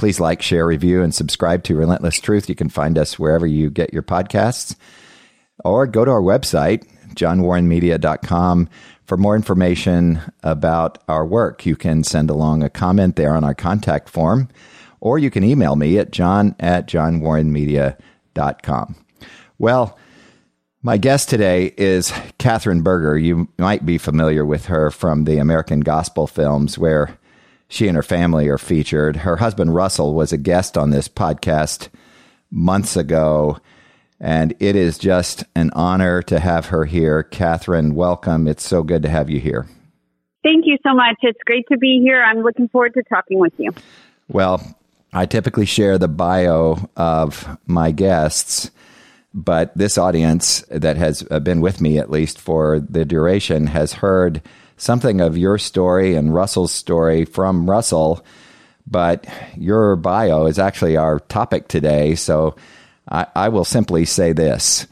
Please like, share, review, and subscribe to Relentless Truth. You can find us wherever you get your podcasts or go to our website, johnwarrenmedia.com, for more information about our work. You can send along a comment there on our contact form, or you can email me at john at johnwarrenmedia.com. Well, my guest today is Katherine Berger. You might be familiar with her from the American Gospel films, where she and her family are featured. Her husband, Russell, was a guest on this podcast months ago, and it is just an honor to have her here. Katherine, welcome. It's so good to have you here. Thank you so much. It's great to be here. I'm looking forward to talking with you. Well, I typically share the bio of my guests, but this audience that has uh, been with me, at least for the duration, has heard something of your story and Russell's story from Russell, but your bio is actually our topic today. So I, I will simply say this.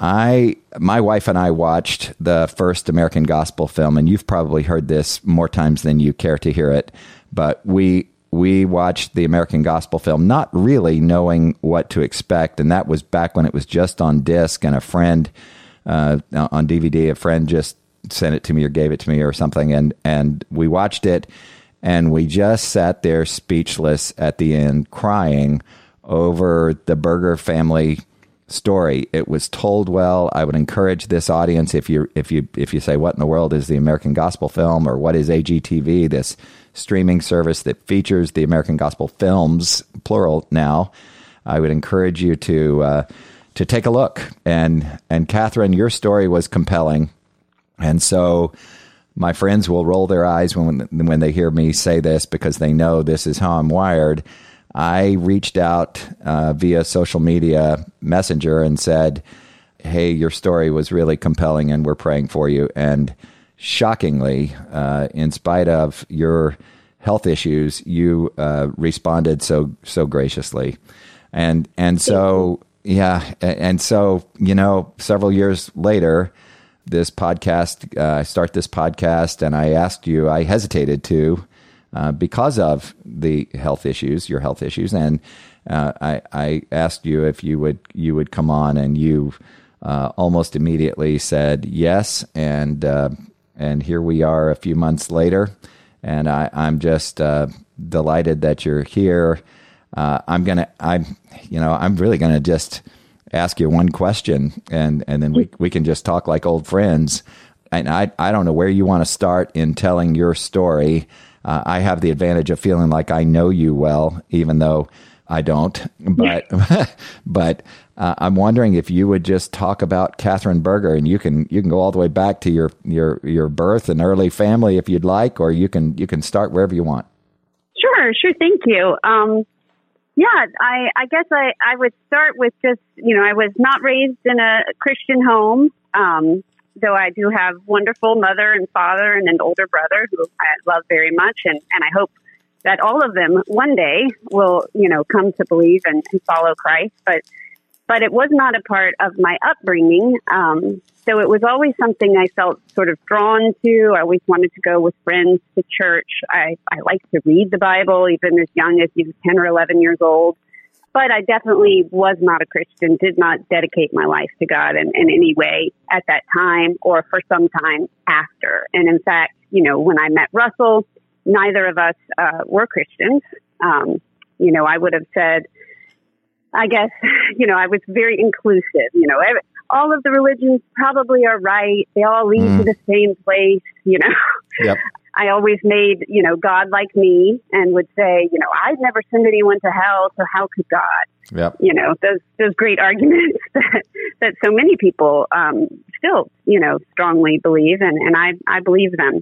I my wife and I watched the first American gospel film, and you've probably heard this more times than you care to hear it. But we we watched the American gospel film, not really knowing what to expect, and that was back when it was just on disc, and a friend uh, on DVD, a friend just sent it to me or gave it to me or something, and and we watched it, and we just sat there speechless at the end, crying over the Berger family story. It was told well. I would encourage this audience if you if you if you say what in the world is the American Gospel Film or what is AGTV, this streaming service that features the American Gospel films plural now. I would encourage you to uh, to take a look. And and Katherine, your story was compelling. And so my friends will roll their eyes when when they hear me say this because they know this is how I'm wired. I reached out uh, via social media messenger and said, "Hey, your story was really compelling, and we're praying for you." And shockingly, uh, in spite of your health issues, you uh, responded so so graciously, and and so yeah, and so you know, several years later this podcast, uh, I start this podcast, and I asked you, I hesitated to uh, because of the health issues, your health issues, and uh, I, I, asked you if you would you would come on, and you uh, almost immediately said yes, and uh, and here we are a few months later, and I, am just uh, delighted that you're here. I'm gonna, I'm, you know, I'm really gonna just ask you one question and, and then we, we can just talk like old friends. And I, I don't know where you want to start in telling your story. Uh, I have the advantage of feeling like I know you well, even though I don't. But, but uh, I'm wondering if you would just talk about Katherine Berger, and you can you can go all the way back to your your your birth and early family if you'd like, or you can you can start wherever you want. Sure, sure. Thank you. Um, yeah, I, I guess I, I would start with just, you know, I was not raised in a Christian home, um, though I do have wonderful mother and father and an older brother who I love very much. And, and I hope that all of them one day will, you know, come to believe and, and follow Christ. But, but it was not a part of my upbringing. Um, so it was always something I felt sort of drawn to. I always wanted to go with friends to church. I, I to read the Bible, even as young as you know, 10 or 11 years old. But I definitely was not a Christian, did not dedicate my life to God in, in any way at that time or for some time after. And in fact, you know, when I met Russell, neither of us uh, were Christians. Um, you know, I would have said, I guess, you know, I was very inclusive. You know, every, all of the religions probably are right. They all lead mm. to the same place, you know. Yep. I always made, you know, God like me and would say, you know, I'd never send anyone to hell, so how could God? Yep. You know, those those great arguments that that so many people um, still, you know, strongly believe and, and I, I believe them.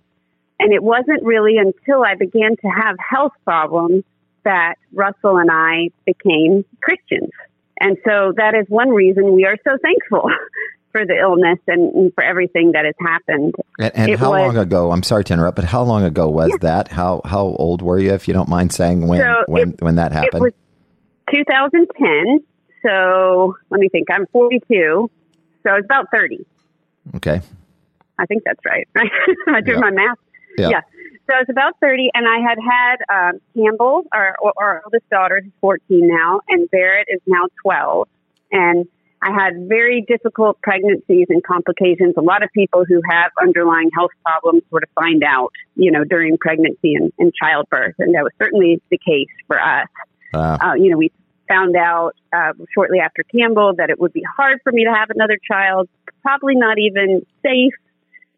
And it wasn't really until I began to have health problems that Russell and I became Christians. And so that is one reason we are so thankful for the illness and, for everything that has happened. And, and how was, long ago? I'm sorry to interrupt, but how long ago was yeah. that? How how old were you, if you don't mind saying when so when it, when that happened? It was 2010. So let me think. I'm 42, so it's about 30. Okay. I think that's right. I did my math. Yeah. yeah. So I was about 30, and I had had um, Campbell, our, our oldest daughter, who's 14 now, and Barrett is now 12. And I had very difficult pregnancies and complications. A lot of people who have underlying health problems sort of find out, you know, during pregnancy and, and childbirth. And that was certainly the case for us. Uh, you know, we found out uh, shortly after Campbell that it would be hard for me to have another child, probably not even safe,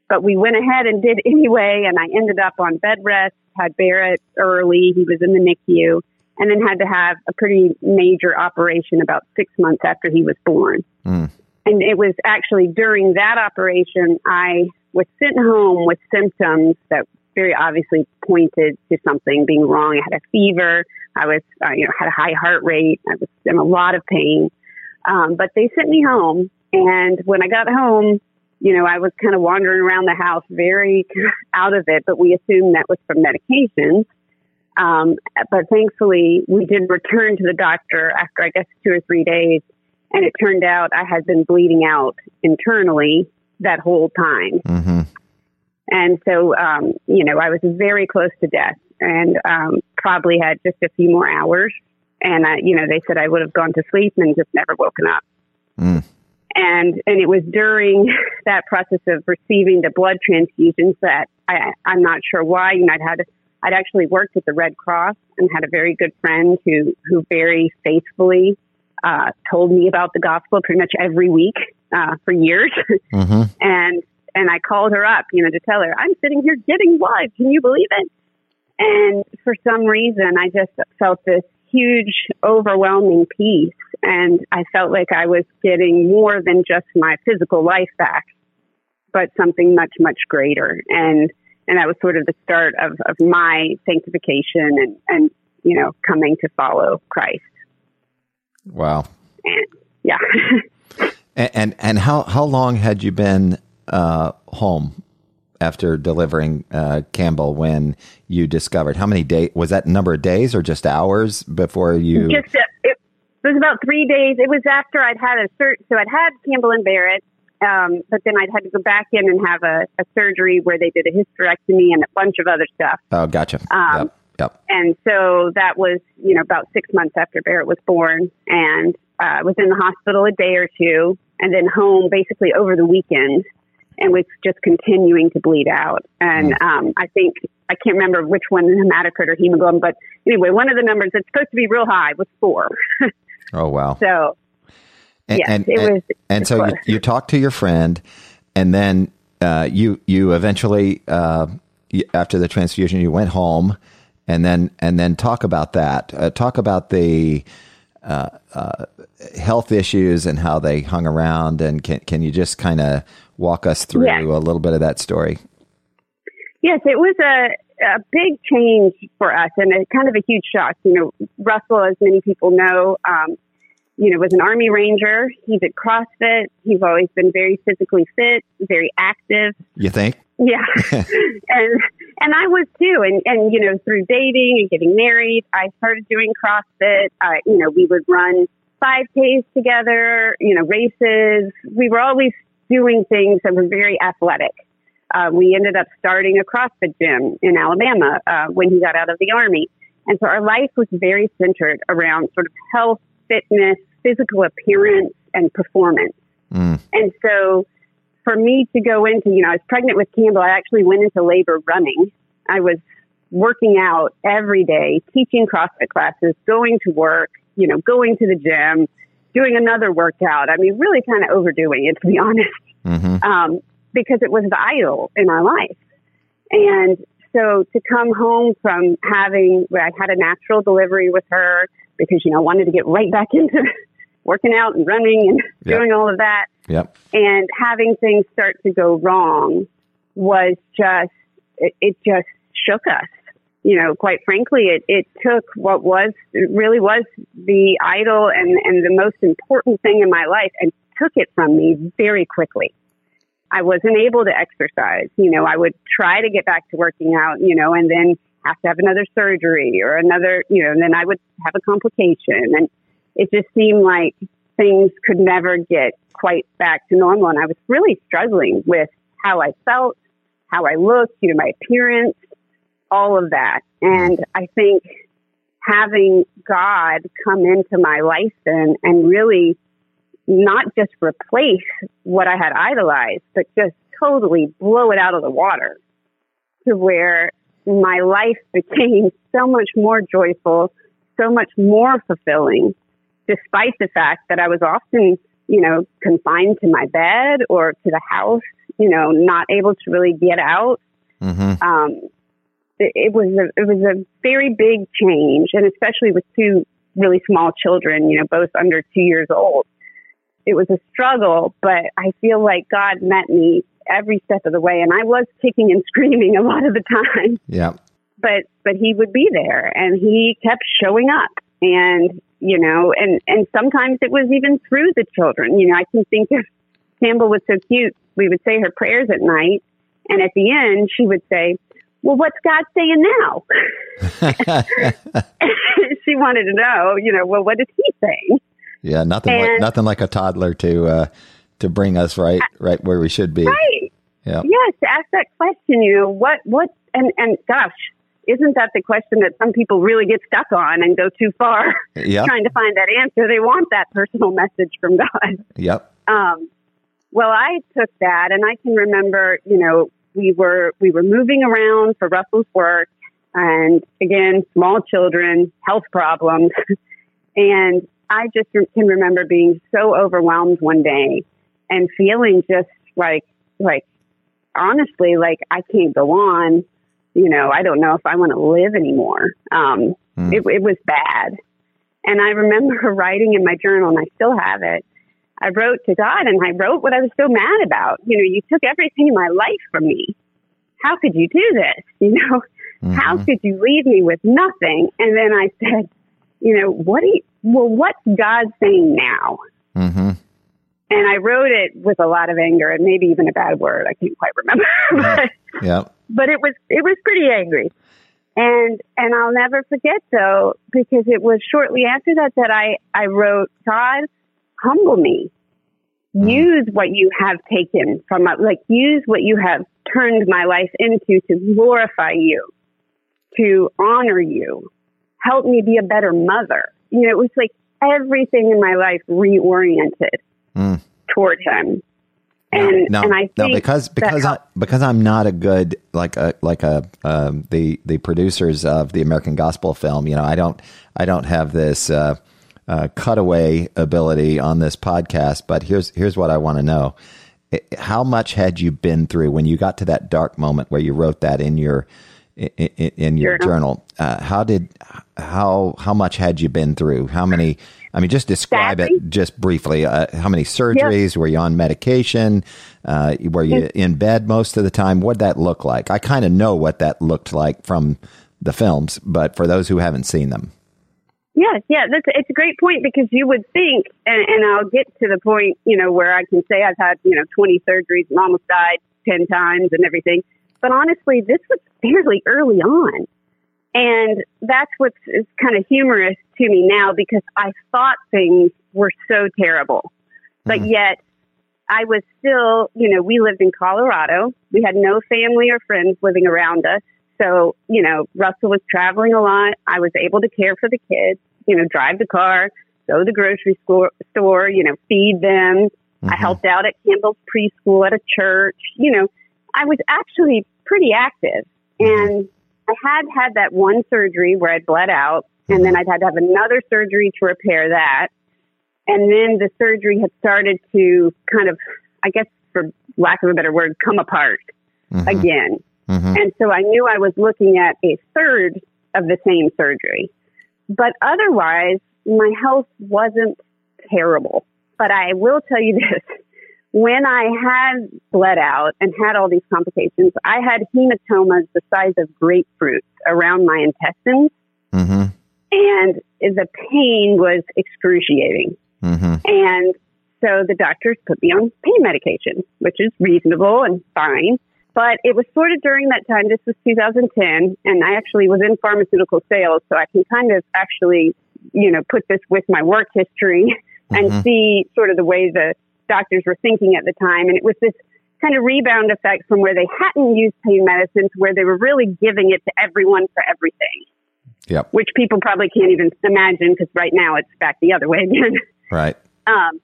but we went ahead and did anyway. And I ended up on bed rest, had Barrett early. He was in the NICU and then had to have a pretty major operation about six months after he was born. Mm. And it was actually during that operation I was sent home with symptoms that very obviously pointed to something being wrong. I had a fever. I was, uh, you know, had a high heart rate. I was in a lot of pain. Um, but they sent me home. And when I got home, you know, I was kind of wandering around the house very out of it, but we assumed that was from medications. Um, but thankfully, we did return to the doctor after, I guess, two or three days. And it turned out I had been bleeding out internally that whole time. Mm-hmm. And so, um, you know, I was very close to death and um, probably had just a few more hours. And, I, you know, they said I would have gone to sleep and just never woken up. Mm. And, and it was during that process of receiving the blood transfusions that I, I'm not sure why, you know, I'd had I'd actually worked at the Red Cross and had a very good friend who, who very faithfully uh, told me about the gospel pretty much every week uh, for years. Mm-hmm. and and I called her up, you know, to tell her I'm sitting here getting blood. Can you believe it? And for some reason, I just felt this huge, overwhelming peace, and I felt like I was getting more than just my physical life back, but something much, much greater. And and that was sort of the start of, of my sanctification and, and, you know, coming to follow Christ. Wow. And, yeah. and, and, and how, how long had you been, uh, home after delivering, uh, Campbell when you discovered how many days, was that number of days or just hours before you? Just, it was about three days. It was after I'd had a cert. So I'd had Campbell and Barrett um, but then I'd had to go back in and have a, a, surgery where they did a hysterectomy and a bunch of other stuff. Oh, gotcha. Um, yep. Yep. And so that was, you know, about six months after Barrett was born, and uh, was in the hospital a day or two, and then home basically over the weekend, and was just continuing to bleed out. And mm. um, I think I can't remember which one, hematocrit or hemoglobin, but anyway, one of the numbers that's supposed to be real high was four. oh wow! So and, yes, and, it was. And so you, you talk to your friend, and then uh, you you eventually uh, after the transfusion you went home, and then and then talk about that. Uh, talk about the uh, uh, health issues and how they hung around, and can can you just kind of walk us through yes. a little bit of that story? Yes, it was a a big change for us and a kind of a huge shock. You know, Russell, as many people know, um, you know, was an Army Ranger. He's at CrossFit. He's always been very physically fit, very active. You think? Yeah. and and I was too. And and you know, through dating and getting married, I started doing CrossFit. Uh, you know, we would run 5Ks together, you know, races. We were always doing things that were very athletic. Uh, we ended up starting a CrossFit gym in Alabama uh, when he got out of the Army. And so our life was very centered around sort of health, fitness, physical appearance and performance. Mm. And so for me to go into, you know, I was pregnant with Campbell. I actually went into labor running. I was working out every day, teaching CrossFit classes, going to work, you know, going to the gym, doing another workout. I mean, really kind of overdoing it, to be honest, mm-hmm. um, because it was the idol in our life. And so to come home from having, I had a natural delivery with her because, you know, I wanted to get right back into working out and running and yep. doing all of that. Yep. And having things start to go wrong was just, it, it just shook us. you know, quite frankly, it, it took what was, it really was the idol and, and the most important thing in my life and took it from me very quickly. I wasn't able to exercise. You know, I would try to get back to working out, you know, and then have to have another surgery or another, you know, and then I would have a complication. And it just seemed like things could never get quite back to normal. And I was really struggling with how I felt, how I looked, you know, my appearance, all of that. And I think having God come into my life and, and really not just replace what I had idolized, but just totally blow it out of the water to where my life became so much more joyful, so much more fulfilling, despite the fact that I was often, you know, confined to my bed or to the house, you know, not able to really get out. Mm-hmm. Um, it, it was a, it was a very big change, and especially with two really small children, you know, both under two years old it was a struggle, but I feel like God met me every step of the way, and I was kicking and screaming a lot of the time. Yeah. But but he would be there, and he kept showing up, and you know, and and sometimes it was even through the children. You know, I can think of Campbell was so cute. We would say her prayers at night, and at the end, she would say, well, what's God saying now? she wanted to know, you know, well, what is he saying? Yeah, nothing and, like nothing like a toddler to uh, to bring us right right where we should be. Right. Yeah. Yes, ask that question. You know what what and and gosh, isn't that the question that some people really get stuck on and go too far yep. trying to find that answer? They want that personal message from God. Yep. Um, well, I took that, and I can remember, you know, we were we were moving around for Russell's work, and again, small children, health problems, and I just can remember being so overwhelmed one day and feeling just like, like, honestly, like I can't go on. You know, I don't know if I want to live anymore. Um, mm. it, it was bad. And I remember writing in my journal, and I still have it. I wrote to God and I wrote what I was so mad about. You know, you took everything in my life from me. How could you do this? You know, mm-hmm. how could you leave me with nothing? And then I said, you know, what do you, well, what's God saying now? Mm-hmm. And I wrote it with a lot of anger and maybe even a bad word. I can't quite remember. but, yeah. but it was, it was pretty angry. And, and I'll never forget though, because it was shortly after that that I, I wrote, God, humble me. Mm. Use what you have taken from my, like use what you have turned my life into to glorify you, to honor you, help me be a better mother. You know, it was like everything in my life reoriented mm. toward him. And no, and I no, because because I, because I'm not a good like a like a um, the the producers of the American Gospel film. You know, I don't I don't have this uh, uh, cutaway ability on this podcast. But here's here's what I want to know: How much had you been through when you got to that dark moment where you wrote that in your in, in your journal. Uh, how did how how much had you been through? How many? I mean, just describe Sadly. it just briefly. Uh, how many surgeries? Yep. Were you on medication? Uh, were you in bed most of the time? What that look like? I kind of know what that looked like from the films, but for those who haven't seen them. Yes, yeah, that's it's a great point because you would think, and, and I'll get to the point, you know, where I can say I've had, you know, 20 surgeries and almost died 10 times and everything. But honestly, this was fairly early on. And that's what's kind of humorous to me now because I thought things were so terrible. But mm. yet I was still, you know, we lived in Colorado. We had no family or friends living around us. So, you know, Russell was traveling a lot. I was able to care for the kids, you know, drive the car, go to the grocery store, store you know, feed them. Mm-hmm. I helped out at Campbell's preschool at a church. You know, I was actually pretty active. Mm-hmm. And I had had that one surgery where I bled out, and then mm-hmm. I'd had to have another surgery to repair that. And then the surgery had started to kind of, I guess, for lack of a better word, come apart mm-hmm. again. Mm-hmm. And so I knew I was looking at a third of the same surgery. But otherwise, my health wasn't terrible. But I will tell you this when I had bled out and had all these complications, I had hematomas the size of grapefruits around my intestines. Mm-hmm. And the pain was excruciating. Mm-hmm. And so the doctors put me on pain medication, which is reasonable and fine. But it was sort of during that time, this was 2010, and I actually was in pharmaceutical sales, so I can kind of actually, you know, put this with my work history and Mhm. see sort of the way the doctors were thinking at the time. And it was this kind of rebound effect from where they hadn't used pain medicine to where they were really giving it to everyone for everything, Yep. which people probably can't even imagine because right now it's back the other way again. Right. Um,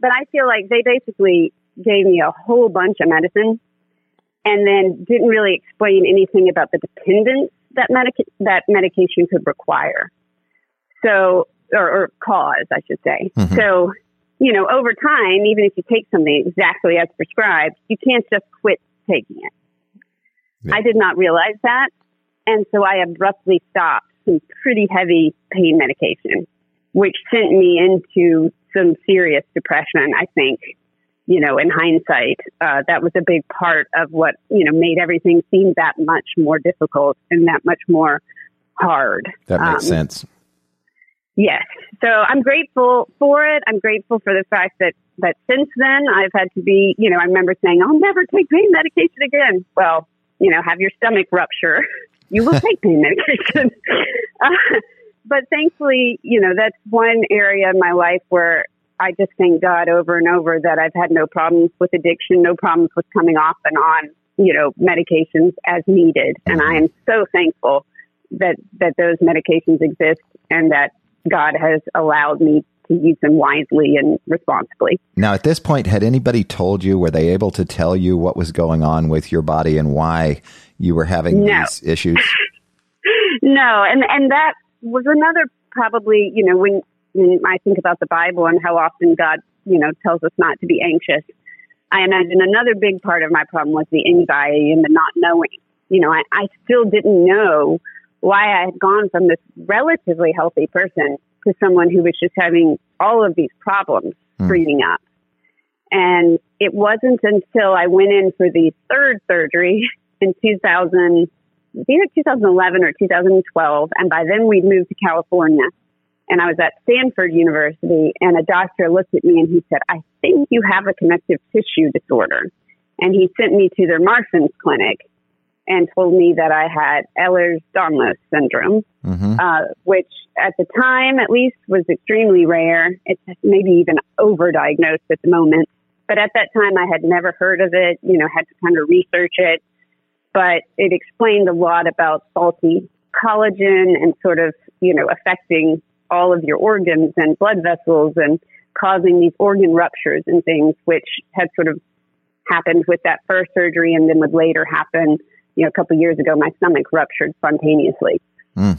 but I feel like they basically gave me a whole bunch of medicine and then didn't really explain anything about the dependence that medica- that medication could require. So, or, or cause, I should say. Mhm. So, you know, over time, even if you take something exactly as prescribed, you can't just quit taking it. Yeah. I did not realize that. And so I abruptly stopped some pretty heavy pain medication, which sent me into some serious depression, I think. You know, in hindsight, uh, that was a big part of what, you know, made everything seem that much more difficult and that much more hard. That makes Um, sense. Yes. So I'm grateful for it. I'm grateful for the fact that, that since then I've had to be, you know, I remember saying, I'll never take pain medication again. Well, you know, have your stomach rupture. You will take pain medication. uh, but thankfully, you know, that's one area in my life where I just thank God over and over that I've had no problems with addiction, no problems with coming off and on, you know, medications as needed. And I am so thankful that, that those medications exist and that God has allowed me to use them wisely and responsibly. Now, at this point, had anybody told you, were they able to tell you what was going on with your body and why you were having No. these issues? No, and and that was another probably, you know, when when I think about the Bible and how often God, you know, tells us not to be anxious. I imagine another big part of my problem was the anxiety and the not knowing. You know, I, I still didn't know why I had gone from this relatively healthy person to someone who was just having all of these problems breathing up. And it wasn't until I went in for the third surgery in 2000, either 2011 or 2012, and by then we'd moved to California. And I was at Stanford University, and a doctor looked at me and he said, I think you have a connective tissue disorder. And he sent me to their Marfan's clinic and told me that I had Ehlers-Danlos syndrome, hmm uh, which at the time at least was extremely rare. It's maybe even overdiagnosed at the moment. But at that time, I had never heard of it, you know, had to kind of research it. But it explained a lot about faulty collagen and sort of, you know, affecting all of your organs and blood vessels and causing these organ ruptures and things, which had sort of happened with that first surgery and then would later happen, you know, a couple of years ago, my stomach ruptured spontaneously. Mm.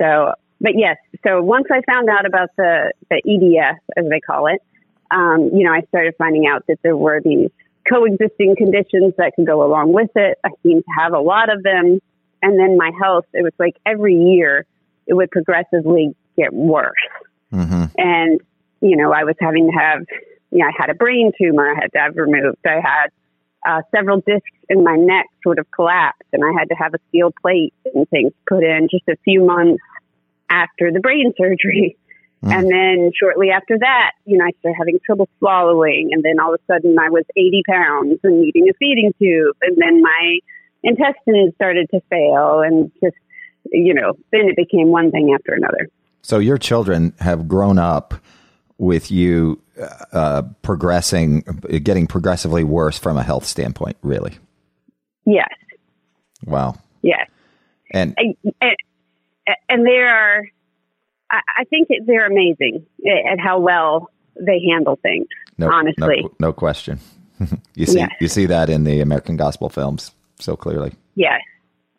So, but yes, so once I found out about the, the EDS, as they call it, um, you know, I started finding out that there were these coexisting conditions that could go along with it. I seemed to have a lot of them. And then my health, it was like every year it would progressively get worse. hmm And, you know, I was having to have, you know, I had a brain tumor I had to have removed. I had uh, several discs in my neck sort of collapsed and I had to have a steel plate and things put in just a few months after the brain surgery. Mm. And then shortly after that, you know, I started having trouble swallowing. And then all of a sudden I was 80 pounds and needing a feeding tube. And then my intestines started to fail and just, you know, then it became one thing after another. So your children have grown up with you uh, progressing, getting progressively worse from a health standpoint, really. Yes. Wow. Yes. And and, and- and they are, I, I think they're amazing at how well they handle things. no, honestly. no, no question. you see, Yes. you see that in the American gospel films so clearly. Yes.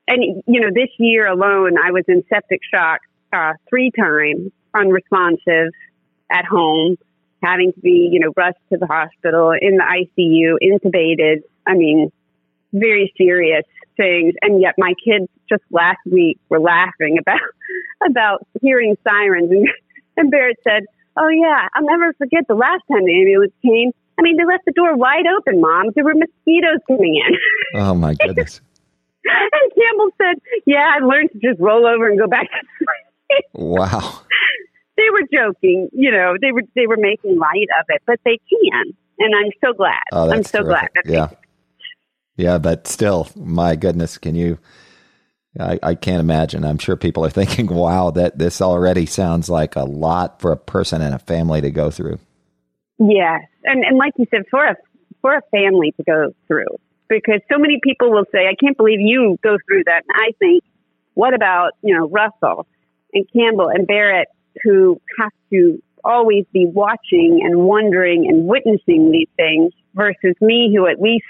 And, you know, this year alone, I was in septic shock uh, three times, unresponsive at home, having to be, you know, rushed to the hospital, in the ICU, intubated. I mean, very serious things. And yet my kids just last week were laughing about, about hearing sirens. And, and Barrett said, Oh yeah, I'll never forget the last time the ambulance came. I mean, they left the door wide open, Mom. There were mosquitoes coming in. Oh my goodness. and Campbell said, "Yeah, I learned to just roll over and go back to sleep." Wow. they were joking, you know. They were they were making light of it, but they can, and I'm so glad. Oh, I'm so glad. terrific. Yeah. Yeah, but still, my goodness, can you? I, I can't imagine. I'm sure people are thinking, wow, that this already sounds like a lot for a person and a family to go through. Yes, and and like you said, for a for a family to go through, because so many people will say, "I can't believe you go through that." And I think, what about you know Russell and Campbell and Barrett, who have to always be watching and wondering and witnessing these things, versus me, who at least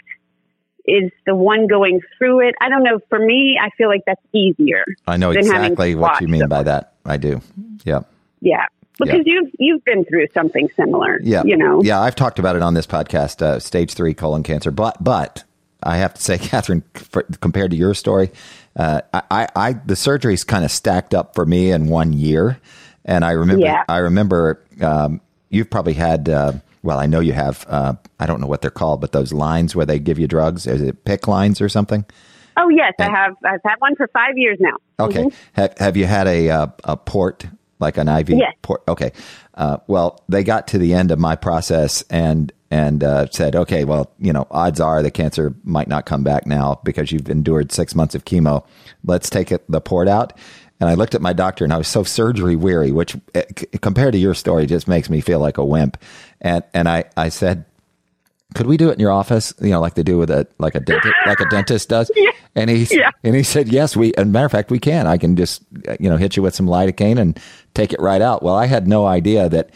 is the one going through it. I don't know. For me, I feel like that's easier. I know exactly what you mean them. by that. I do. Yeah. Yeah, because you've you've been through something similar. Yeah. you know. Yeah, I've talked about it on this podcast, uh, stage three colon cancer. But but I have to say, Katherine, for, compared to your story, uh, I, I, I the surgeries kind of stacked up for me in one year, and I remember Yeah. I remember um, you've probably had. Uh, well, I know you have. Uh, I don't know what they're called, but those lines where they give you drugs. Is it PICC lines or something? Oh yes, I have. I've had one for five years now. Okay. Mhm. Have, have you had a uh, a port like an IV Yes. port? Okay. Uh, well, they got to the end of my process and and uh, said, okay, well, you know, odds are the cancer might not come back now because you've endured six months of chemo. Let's take it the port out. And I looked at my doctor and I was so surgery weary, which eh, compared to your story just makes me feel like a wimp. And and I I said, could we do it in your office? You know, like they do with a like a dentist, like a dentist does. And he Yeah. and he said, yes, we. And matter of fact, we can. I can just uh, you know hit you with some lidocaine and take it right out. Well, I had no idea that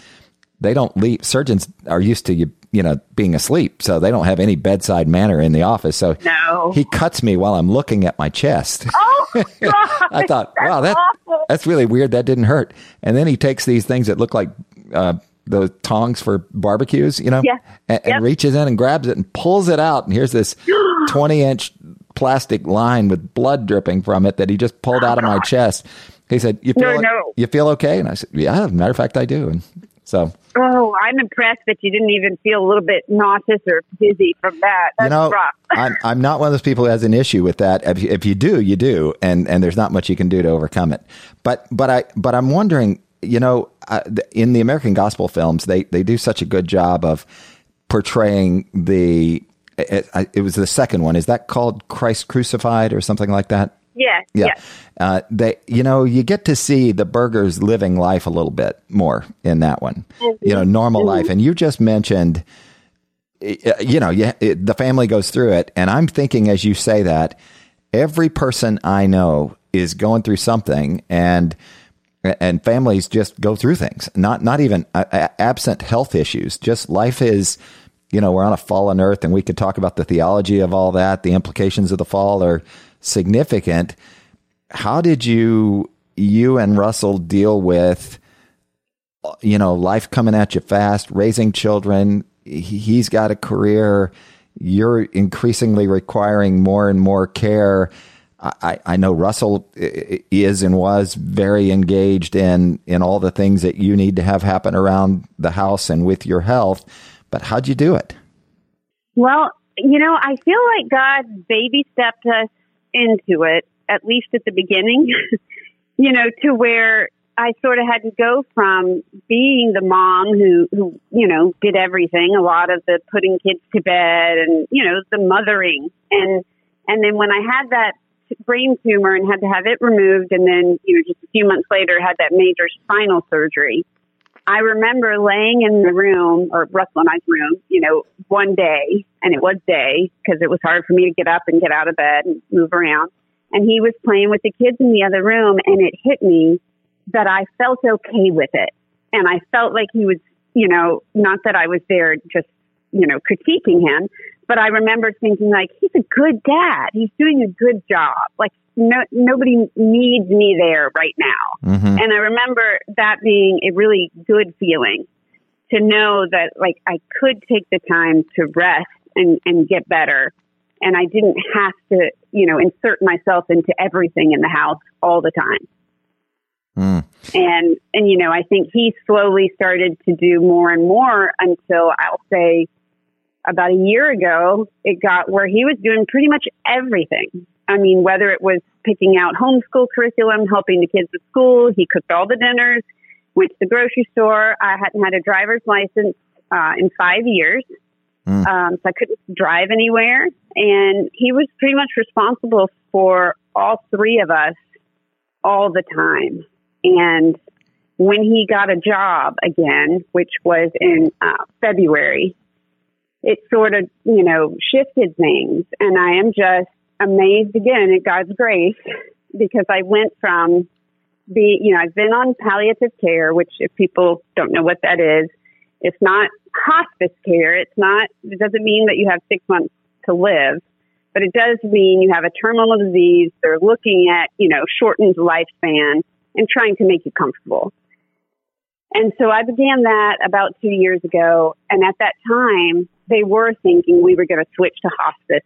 they don't leave. Surgeons are used to you you know being asleep, so they don't have any bedside manner in the office. So No. he cuts me while I'm looking at my chest. Oh God! I thought, That's wow, that awful. that's really weird. That didn't hurt. And then he takes these things that look like uh, those tongs for barbecues, you know, Yeah. and, and Yep. reaches in and grabs it and pulls it out. And here's this 20 inch plastic line with blood dripping from it that he just pulled out of my chest. He said, "You feel No, no. you feel okay?" And I said, "Yeah, as a matter of fact, I do." And so Oh, I'm impressed that you didn't even feel a little bit nauseous or dizzy from that. That's you know, rough. I'm I'm not one of those people who has an issue with that. If you, if you do, you do, and and there's not much you can do to overcome it. But but I but I'm wondering, you know, uh, in the American gospel films, they they do such a good job of portraying the. It, it, it was the second one. Is that called Christ crucified or something like that? Yeah. Yes. Uh, they, you know, you get to see the Bergers living life a little bit more in that one, you know, normal life. And you just mentioned, you know, yeah, it, the family goes through it. And I'm thinking as you say that, every person I know is going through something and, and families just go through things, not, not even uh, absent health issues, just life is, you know, we're on a fallen earth and we could talk about the theology of all that. The implications of the fall are significant. How did you, you and Russell deal with, you know, life coming at you fast, raising children? He- He's got a career. You're increasingly requiring more and more care. I, I- know Russell is and was very engaged in in all the things that you need to have happen around the house and with your health. But how'd you do it? Well, you know, I feel like God baby stepped us into it, at least at the beginning, you know, to where I sort of had to go from being the mom who, who, you know, did everything, a lot of the putting kids to bed and, you know, the mothering. And, and then when I had that brain tumor and had to have it removed and then, you know, just a few months later had that major spinal surgery, I remember laying in the room or Russell and I's room, you know, one day, and it was day because it was hard for me to get up and get out of bed and move around. And he was playing with the kids in the other room, and it hit me that I felt okay with it. And I felt like he was, you know, not that I was there just, you know, critiquing him, but I remember thinking like, he's a good dad. He's doing a good job. Like, no, nobody needs me there right now. Mm-hmm. And I remember that being a really good feeling to know that like I could take the time to rest and, and get better. And I didn't have to, you know, insert myself into everything in the house all the time. Mm. And, and, you know, I think he slowly started to do more and more until I'll say about a year ago, it got where he was doing pretty much everything. I mean, whether it was picking out homeschool curriculum, helping the kids at school, he cooked all the dinners, went to the grocery store. I hadn't had a driver's license uh, in five years, mm. um, so I couldn't drive anywhere. And he was pretty much responsible for all three of us all the time. And when he got a job again, which was in uh, February, it sort of, you know, shifted things. And I am just amazed again at God's grace because I went from the, you know, I've been on palliative care, which if people don't know what that is, it's not hospice care. It's not, it doesn't mean that you have six months to live, but it does mean you have a terminal disease. They're looking at, you know, shortened lifespan and trying to make you comfortable. And so I began that about two years ago. And at that time, they were thinking we were going to switch to hospice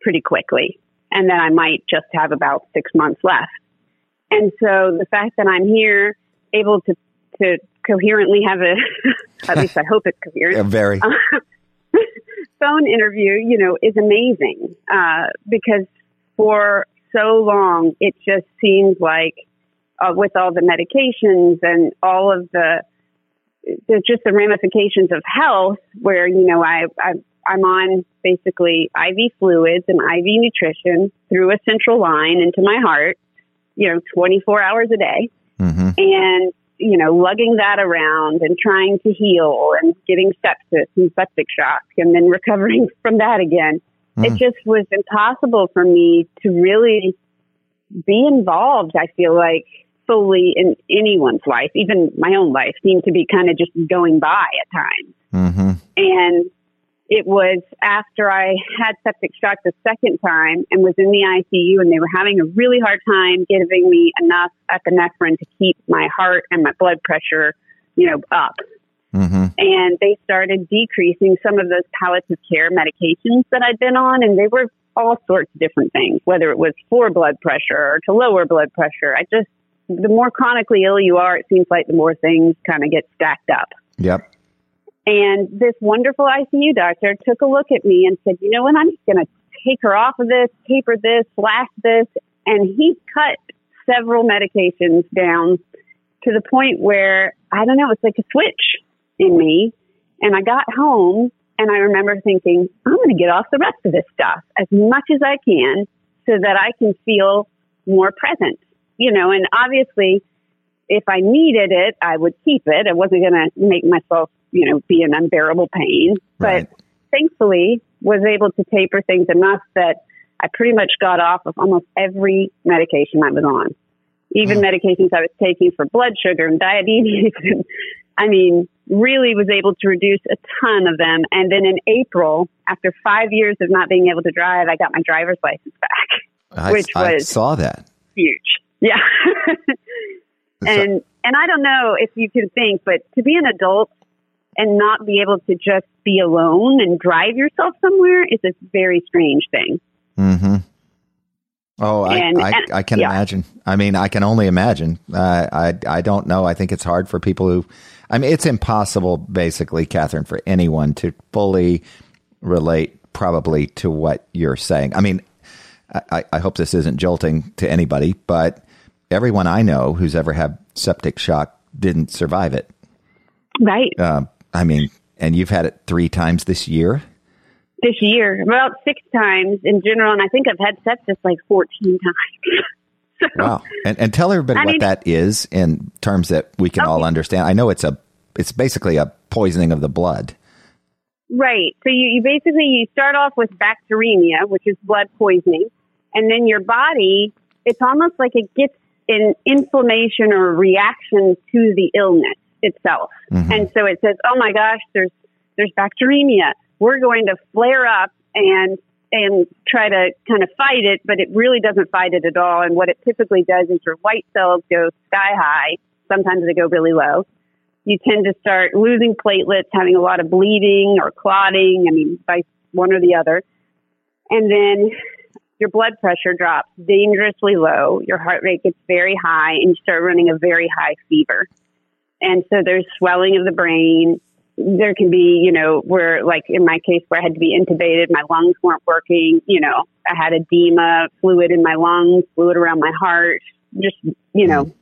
pretty quickly. And then I might just have about six months left. And so the fact that I'm here, able to, to coherently have a, at least I hope it's coherent. Yeah, very. phone interview, you know, is amazing, uh, because for so long, it just seems like, uh, with all the medications and all of the, there's just the ramifications of health where, you know, I, I, I'm on basically IV fluids and IV nutrition through a central line into my heart, you know, 24 hours a day. Mm-hmm. And, you know, lugging that around and trying to heal and getting sepsis and septic shock and then recovering from that again. Mm. It just was impossible for me to really be involved. I feel like fully in anyone's life, even my own life, seemed to be kind of just going by at times. Mm-hmm. And it was after I had septic shock the second time and was in the ICU, and they were having a really hard time giving me enough epinephrine to keep my heart and my blood pressure, you know, up. Mm-hmm. And they started decreasing some of those palliative care medications that I'd been on, and they were all sorts of different things, whether it was for blood pressure or to lower blood pressure. I just the more chronically ill you are, it seems like the more things kind of get stacked up. Yep. And this wonderful ICU doctor took a look at me and said, you know what, I'm just going to take her off of this, taper this, slash this. And he cut several medications down to the point where, I don't know, it's like a switch in me. And I got home and I remember thinking, I'm going to get off the rest of this stuff as much as I can so that I can feel more present you know, and obviously if I needed it, I would keep it. I wasn't going to make myself, you know, be an unbearable pain. Right. But thankfully was able to taper things enough that I pretty much got off of almost every medication I was on. Even mm. medications I was taking for blood sugar and diabetes. I mean, really was able to reduce a ton of them. And then in April, after five years of not being able to drive, I got my driver's license back, I, which I was saw that huge. Yeah. and and I don't know if you can think, but to be an adult and not be able to just be alone and drive yourself somewhere is a very strange thing. Mm-hmm. Oh, I, and, I, and, I, can yeah. imagine. I mean, I can only imagine. Uh, I, I don't know. I think it's hard for people who, I mean, it's impossible, basically, Katherine, for anyone to fully relate probably to what you're saying. I mean, I, I hope this isn't jolting to anybody, but everyone I know who's ever had septic shock didn't survive it. Right. Uh, I mean, and you've had it three times this year. This year, about six times in general, and I think I've had sepsis like fourteen times. so, wow! And, and tell everybody I what mean, that is in terms that we can okay. all understand. I know it's a, it's basically a poisoning of the blood. Right. So you, you basically you start off with bacteremia, which is blood poisoning, and then your body, it's almost like it gets an inflammation or reaction to the illness itself. Mm-hmm. And so it says, oh my gosh, there's, there's bacteremia. We're going to flare up and, and try to kind of fight it, but it really doesn't fight it at all. And what it typically does is your white cells go sky high. Sometimes they go really low. You tend to start losing platelets, having a lot of bleeding or clotting. I mean, by one or the other. And then your blood pressure drops dangerously low, your heart rate gets very high, and you start running a very high fever. And so there's swelling of the brain, there can be, you know, where like in my case where I had to be intubated, my lungs weren't working, you know, I had edema, fluid in my lungs, fluid around my heart, just, you know, mm.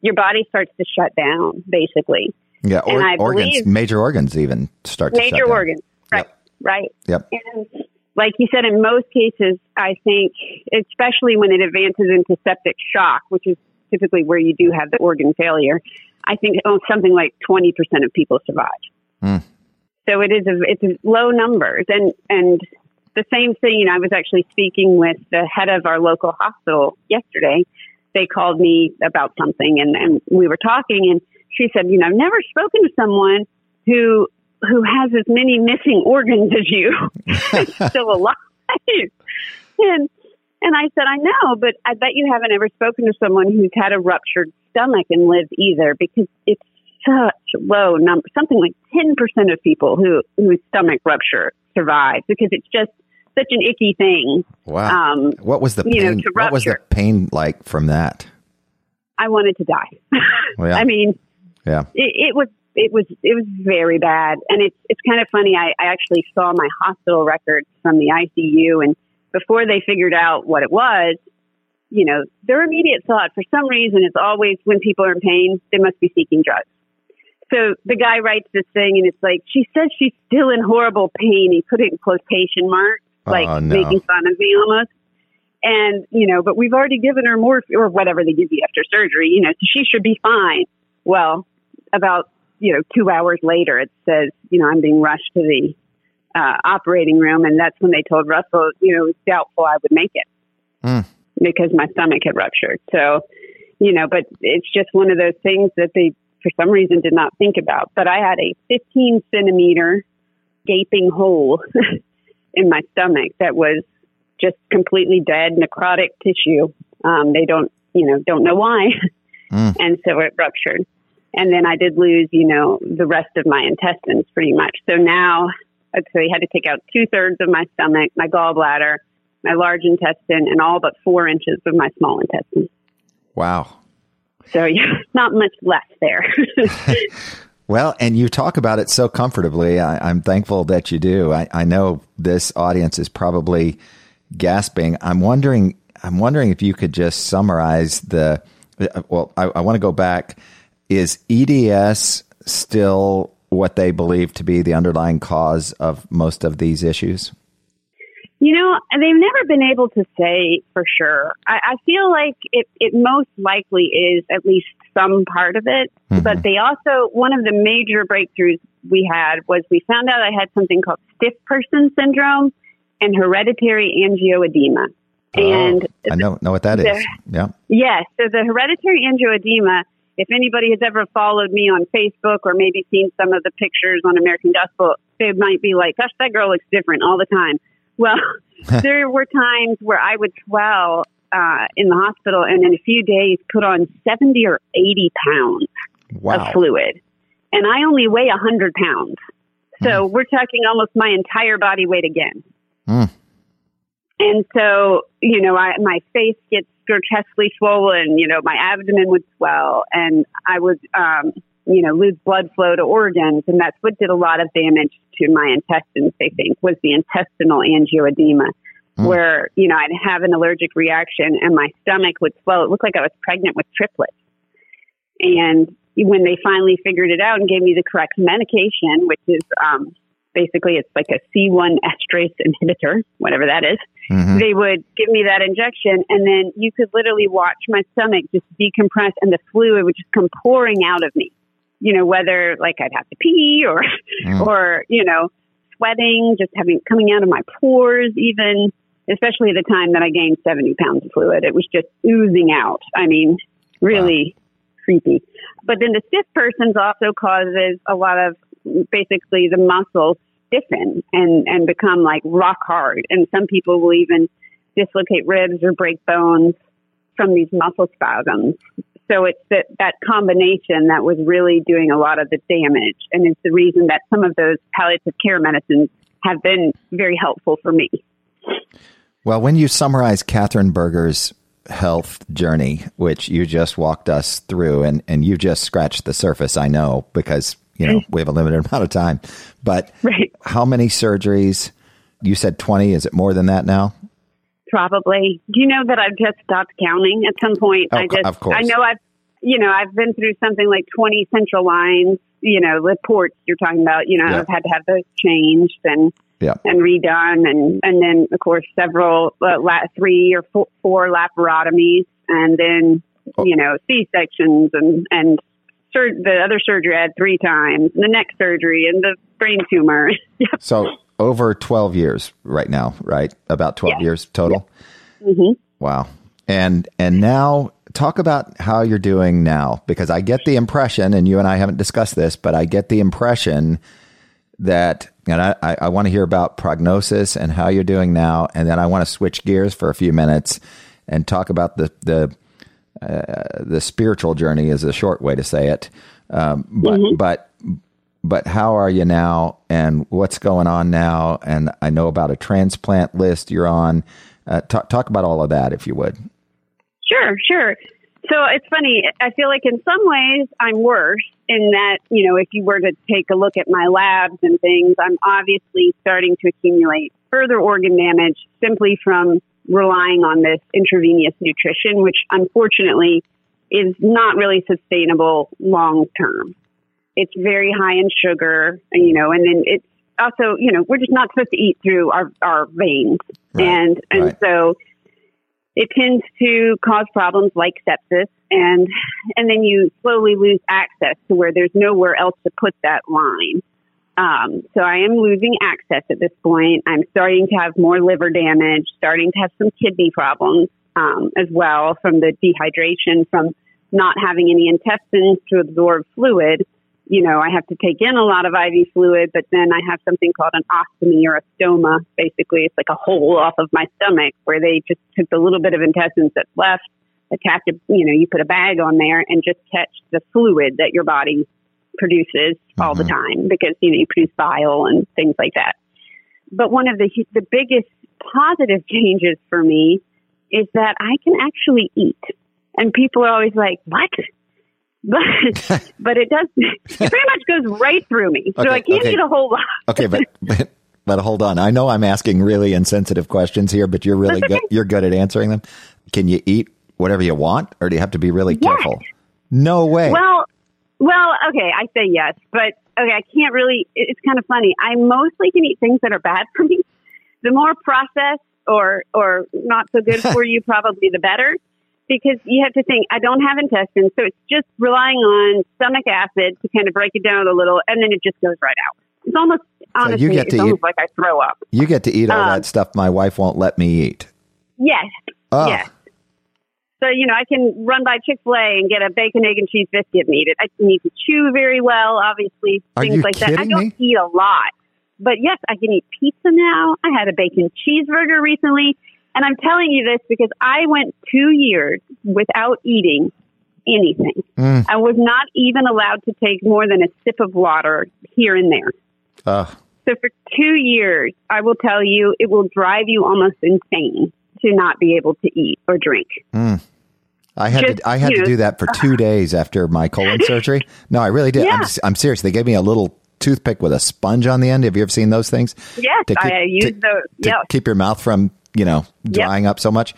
your body starts to shut down basically. Yeah, or, organs, major organs even start major organs. Right. Yep. Right. Yep. And like you said, in most cases, I think, especially when it advances into septic shock, which is typically where you do have the organ failure, I think oh, something like 20% of people survive. Mm. So it is a, it's low numbers. And, and the same thing, you know, I was actually speaking with the head of our local hospital yesterday. They called me about something and, and we were talking and she said, you know, I've never spoken to someone who who has as many missing organs as you still alive. and and I said, I know, but I bet you haven't ever spoken to someone who's had a ruptured stomach and live either because it's such low number something like ten percent of people who whose stomach rupture survive because it's just such an icky thing. Wow. Um, what was the pain, you know, what was the pain like from that? I wanted to die. Well, yeah. I mean, yeah, it, it was it was it was very bad, and it's it's kind of funny. I, I actually saw my hospital records from the ICU, and before they figured out what it was, you know, their immediate thought for some reason is always when people are in pain, they must be seeking drugs. So the guy writes this thing, and it's like she says she's still in horrible pain. He put it in quotation marks, like oh, no. making fun of me almost. And you know, but we've already given her morphine or whatever they give you after surgery. You know, so she should be fine. Well, about you know, two hours later, it says, you know, I'm being rushed to the uh, operating room, and that's when they told Russell, you know, it was doubtful I would make it mm. Because my stomach had ruptured. So, you know, but it's just one of those things that they, for some reason, did not think about. But I had a 15 centimeter gaping hole in my stomach that was just completely dead, necrotic tissue. Um, they don't, you know, don't know why, mm. and so it ruptured. And then I did lose, you know, the rest of my intestines pretty much. So now, so I had to take out two thirds of my stomach, my gallbladder, my large intestine, and all but four inches of my small intestine. Wow. So yeah, not much left there. well, and you talk about it so comfortably. I, am thankful that you do. I, I know this audience is probably gasping. I'm wondering. I'm wondering if you could just summarize the. Uh, well, I, I want to go back is EDS still what they believe to be the underlying cause of most of these issues? You know, they've never been able to say for sure. I, I feel like it, it most likely is at least some part of it. Mm-hmm. But they also, one of the major breakthroughs we had was we found out I had something called stiff person syndrome and hereditary angioedema. Oh, and I know know what that the, is. Yeah. Yes. So the hereditary angioedema if anybody has ever followed me on Facebook or maybe seen some of the pictures on American Gospel, they might be like, gosh, that girl looks different all the time. Well, there were times where I would swell uh, in the hospital and in a few days put on 70 or 80 pounds wow. of fluid. And I only weigh 100 pounds. So mm. we're talking almost my entire body weight again. Mm. And so, you know, I, my face gets grotesquely swollen. You know, my abdomen would swell, and I would, um, you know, lose blood flow to organs, and that's what did a lot of damage to my intestines. They think was the intestinal angioedema, mm. where you know I'd have an allergic reaction, and my stomach would swell. It looked like I was pregnant with triplets. And when they finally figured it out and gave me the correct medication, which is um, basically it's like a C1 esterase inhibitor, whatever that is. Mm-hmm. They would give me that injection, and then you could literally watch my stomach just decompress, and the fluid would just come pouring out of me. You know, whether like I'd have to pee or, mm. or you know, sweating, just having coming out of my pores, even. Especially the time that I gained seventy pounds of fluid, it was just oozing out. I mean, really wow. creepy. But then the stiff persons also causes a lot of basically the muscles stiffen and, and become like rock hard. And some people will even dislocate ribs or break bones from these muscle spasms. So it's that, that combination that was really doing a lot of the damage. And it's the reason that some of those palliative care medicines have been very helpful for me. Well, when you summarize Katherine Berger's health journey, which you just walked us through, and, and you just scratched the surface, I know, because you know, we have a limited amount of time. But Right. how many surgeries? You said 20. Is it more than that now? Probably. Do you know that I've just stopped counting at some point? Oh, I just, of course. I know I've, you know, I've been through something like 20 central lines, you know, with ports you're talking about, you know, Yeah. I've had to have those changed and, Yeah. and redone. And, and then of course several, uh, la- three or four, four laparotomies and then, Oh. you know, C-sections and, and sur- the other surgery I had three times, and the neck surgery and the brain tumor. So over 12 years right now, right? About 12 Yeah. years total. hmm Wow. And and now talk about how you're doing now because I get the impression, and you and I haven't discussed this, but I get the impression that, and I, I, I want to hear about prognosis and how you're doing now, and then I want to switch gears for a few minutes and talk about the the uh, the spiritual journey is a short way to say it. Um, but but but how are you now and what's going on now? And I know about a transplant list you're on. Uh, talk, talk about all of that, if you would. Sure, sure. So it's funny. I feel like in some ways I'm worse in that, you know, if you were to take a look at my labs and things, I'm obviously starting to accumulate further organ damage simply from relying on this intravenous nutrition, which unfortunately is not really sustainable long term. It's very high in sugar, you know, and then it's also, you know, we're just not supposed to eat through our, our veins. Right, And, and right. so it tends to cause problems like sepsis and and then you slowly lose access to where there's nowhere else to put that line. Um, so I am losing access at this point. I'm starting to have more liver damage, starting to have some kidney problems um, as well from the dehydration, from not having any intestines to absorb fluid. You know, I have to take in a lot of IV fluid, but then I have something called an ostomy or a stoma. Basically, it's like a hole off of my stomach where they just took the little bit of intestines that's left, attach a, you know, you put a bag on there and just catch the fluid that your body produces all the mm-hmm. time because, you know, you produce bile and things like that. But one of the, the biggest positive changes for me is that I can actually eat. And people are always like, what? But, but it does, it pretty much goes right through me. So Okay, I can't okay. eat a whole lot. Okay, but, but but hold on. I know I'm asking really insensitive questions here, but you're really good. You're good at answering them. Can you eat whatever you want, or do you have to be really Yes. careful? No way. Well, well, okay, I say yes, but okay, I can't really. It's kind of funny. I mostly can eat things that are bad for me. The more processed or or not so good for you, probably the better. Because you have to think, I don't have intestines, so it's just relying on stomach acid to kind of break it down a little, and then it just goes right out. It's almost honestly, get it's to almost eat- like I throw up. you get to eat all um, that stuff my wife won't let me eat. Yes, Oh, yes. So, you know, I can run by Chick fil A and get a bacon, egg, and cheese biscuit and eat it. I need to chew very well, obviously, Are things you like that. I don't me? eat a lot. But yes, I can eat pizza now. I had a bacon cheeseburger recently. And I'm telling you this because I went two years without eating anything. Mm. I was not even allowed to take more than a sip of water here and there. Ugh. So for two years, I will tell you, it will drive you almost insane to not be able to eat or drink. I had Just, to, I had to know, do that for uh-huh. two days after my colon surgery. No, I really did. I'm, Yeah. s- I'm serious. They gave me a little toothpick with a sponge on the end. Have you ever seen those things? Yes, keep- I use those. to keep your mouth from you know drying up so much.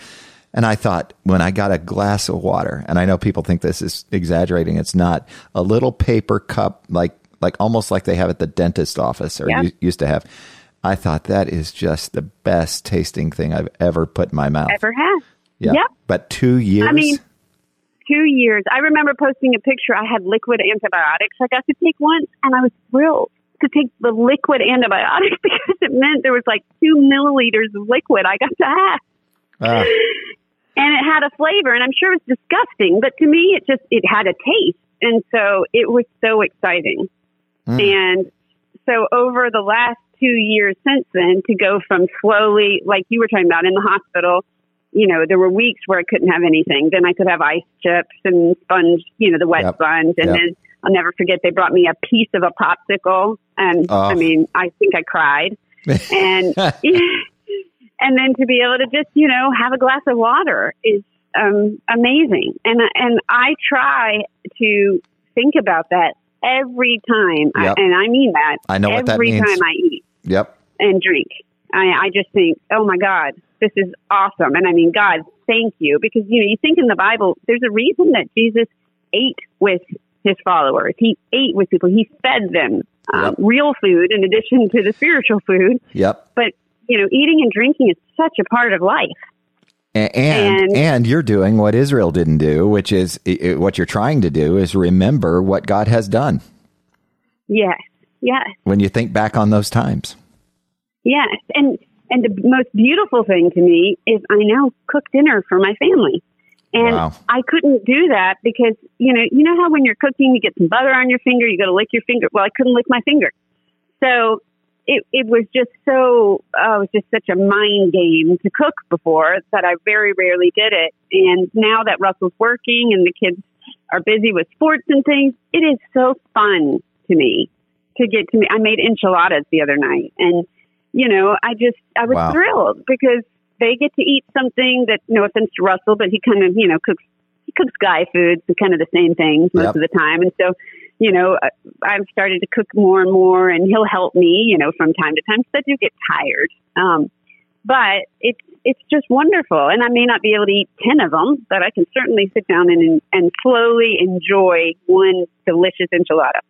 And I thought when I got a glass of water, and I know people think this is exaggerating. It's not a little paper cup, like like almost like they have at the dentist office or Yeah. used to have. I thought that is just the best tasting thing I've ever put in my mouth. Ever had. Yeah. Yep. But two years. I mean, two years. I remember posting a picture. I had liquid antibiotics I got to take once, and I was thrilled to take the liquid antibiotics because it meant there was like two milliliters of liquid I got to have. Ah. and it had a flavor and i'm sure it was disgusting but to me it just it had a taste and so it was so exciting and so over the last two years since then to go from slowly like you were talking about in the hospital you know there were weeks where i couldn't have anything then i could have ice chips and sponge you know the wet Yep. sponge and Yep. then i'll never forget they brought me a piece of a popsicle and Oh. i mean i think i cried and and then to be able to just you know have a glass of water is um, amazing and and I try to think about that every time, Yep. I, and I mean that. I know what that every means. time I eat Yep. and drink. I, I just think, oh my God, this is awesome. And I mean, God, thank you. Because, you know, you think in the Bible, there's a reason that Jesus ate with his followers. He ate with people. He fed them um, Yep. real food in addition to the spiritual food. Yep. But, you know, eating and drinking is such a part of life. And, and And- you're doing what Israel didn't do, which is i- i- what you're trying to do is remember what God has done Yes. Yes. when you think back on those times. Yes, and and the most beautiful thing to me is I now cook dinner for my family, and Wow. I couldn't do that because you know you know how when you're cooking you get some butter on your finger, you got to lick your finger. Well, I couldn't lick my finger, so it it was just so oh, it was just such a mind game to cook before that I very rarely did it, and now that Russell's working and the kids are busy with sports and things, it is so fun to me to get to me. I made enchiladas the other night and you know, I just I was Wow. thrilled because they get to eat something that no offense to Russell, but he kind of, you know, cooks he cooks guy foods and kind of the same things most Yep. of the time. And so, you know, I- I've started to cook more and more and he'll help me, you know, from time to time. So I do get tired. Um, but it's it's just wonderful, and I may not be able to eat ten of them, but I can certainly sit down and and slowly enjoy one delicious enchilada.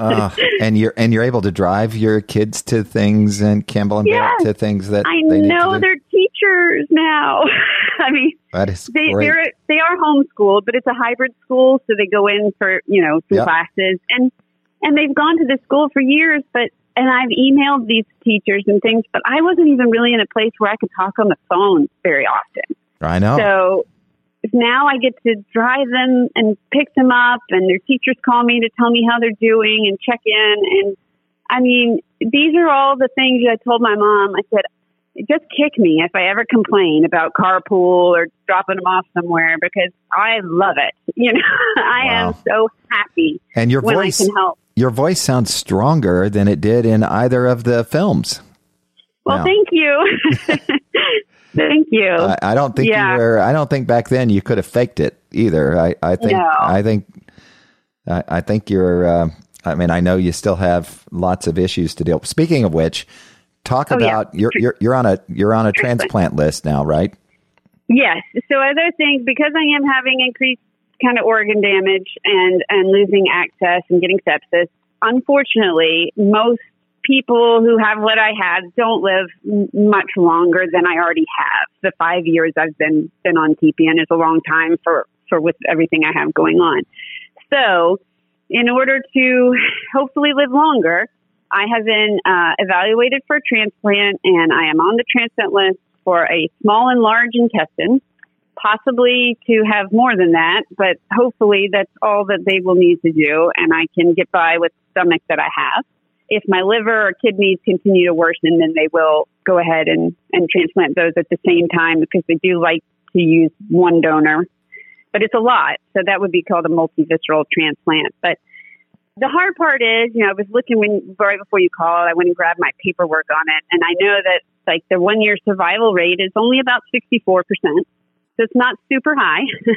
Uh, and you're and you're able to drive your kids to things and Campbell and Yes. Barrett to things that I they need know they're teachers now. I mean, That is they great. they're they are homeschooled, but it's a hybrid school, so they go in for you know some Yep. classes, and and they've gone to this school for years. But and I've emailed these teachers and things, but I wasn't even really in a place where I could talk on the phone very often. I know. So now I get to drive them and pick them up, and their teachers call me to tell me how they're doing and check in. And I mean, these are all the things that I told my mom. I said, just kick me if I ever complain about carpool or dropping them off somewhere because I love it. You know, I Wow. am so happy and your voice I can help. Your voice sounds stronger than it did in either of the films. Well, No. thank you. thank you. I, I don't think Yeah. you were. I don't think back then you could have faked it either. I, I think. No. I think. I, I think you're. Uh, I mean, I know you still have lots of issues to deal. Speaking of which, talk Oh, yeah. about you're you're you're on a you're on a transplant list now, right? Yes. So other things, because I am having increased kind of organ damage and and losing access and getting sepsis. Unfortunately, most people who have what I had don't live much longer than I already have. The five years I've been been on TPN is a long time for for with everything I have going on. So, in order to hopefully live longer, I have been uh, evaluated for a transplant, and I am on the transplant list for a small and large intestine, possibly to have more than that, but hopefully that's all that they will need to do, and I can get by with the stomach that I have. If my liver or kidneys continue to worsen, then they will go ahead and, and transplant those at the same time because they do like to use one donor. But it's a lot, so that would be called a multivisceral transplant. But the hard part is, you know, I was looking when right before you called, I went and grabbed my paperwork on it, and I know that like the one year survival rate is only about sixty four percent, so it's not super high.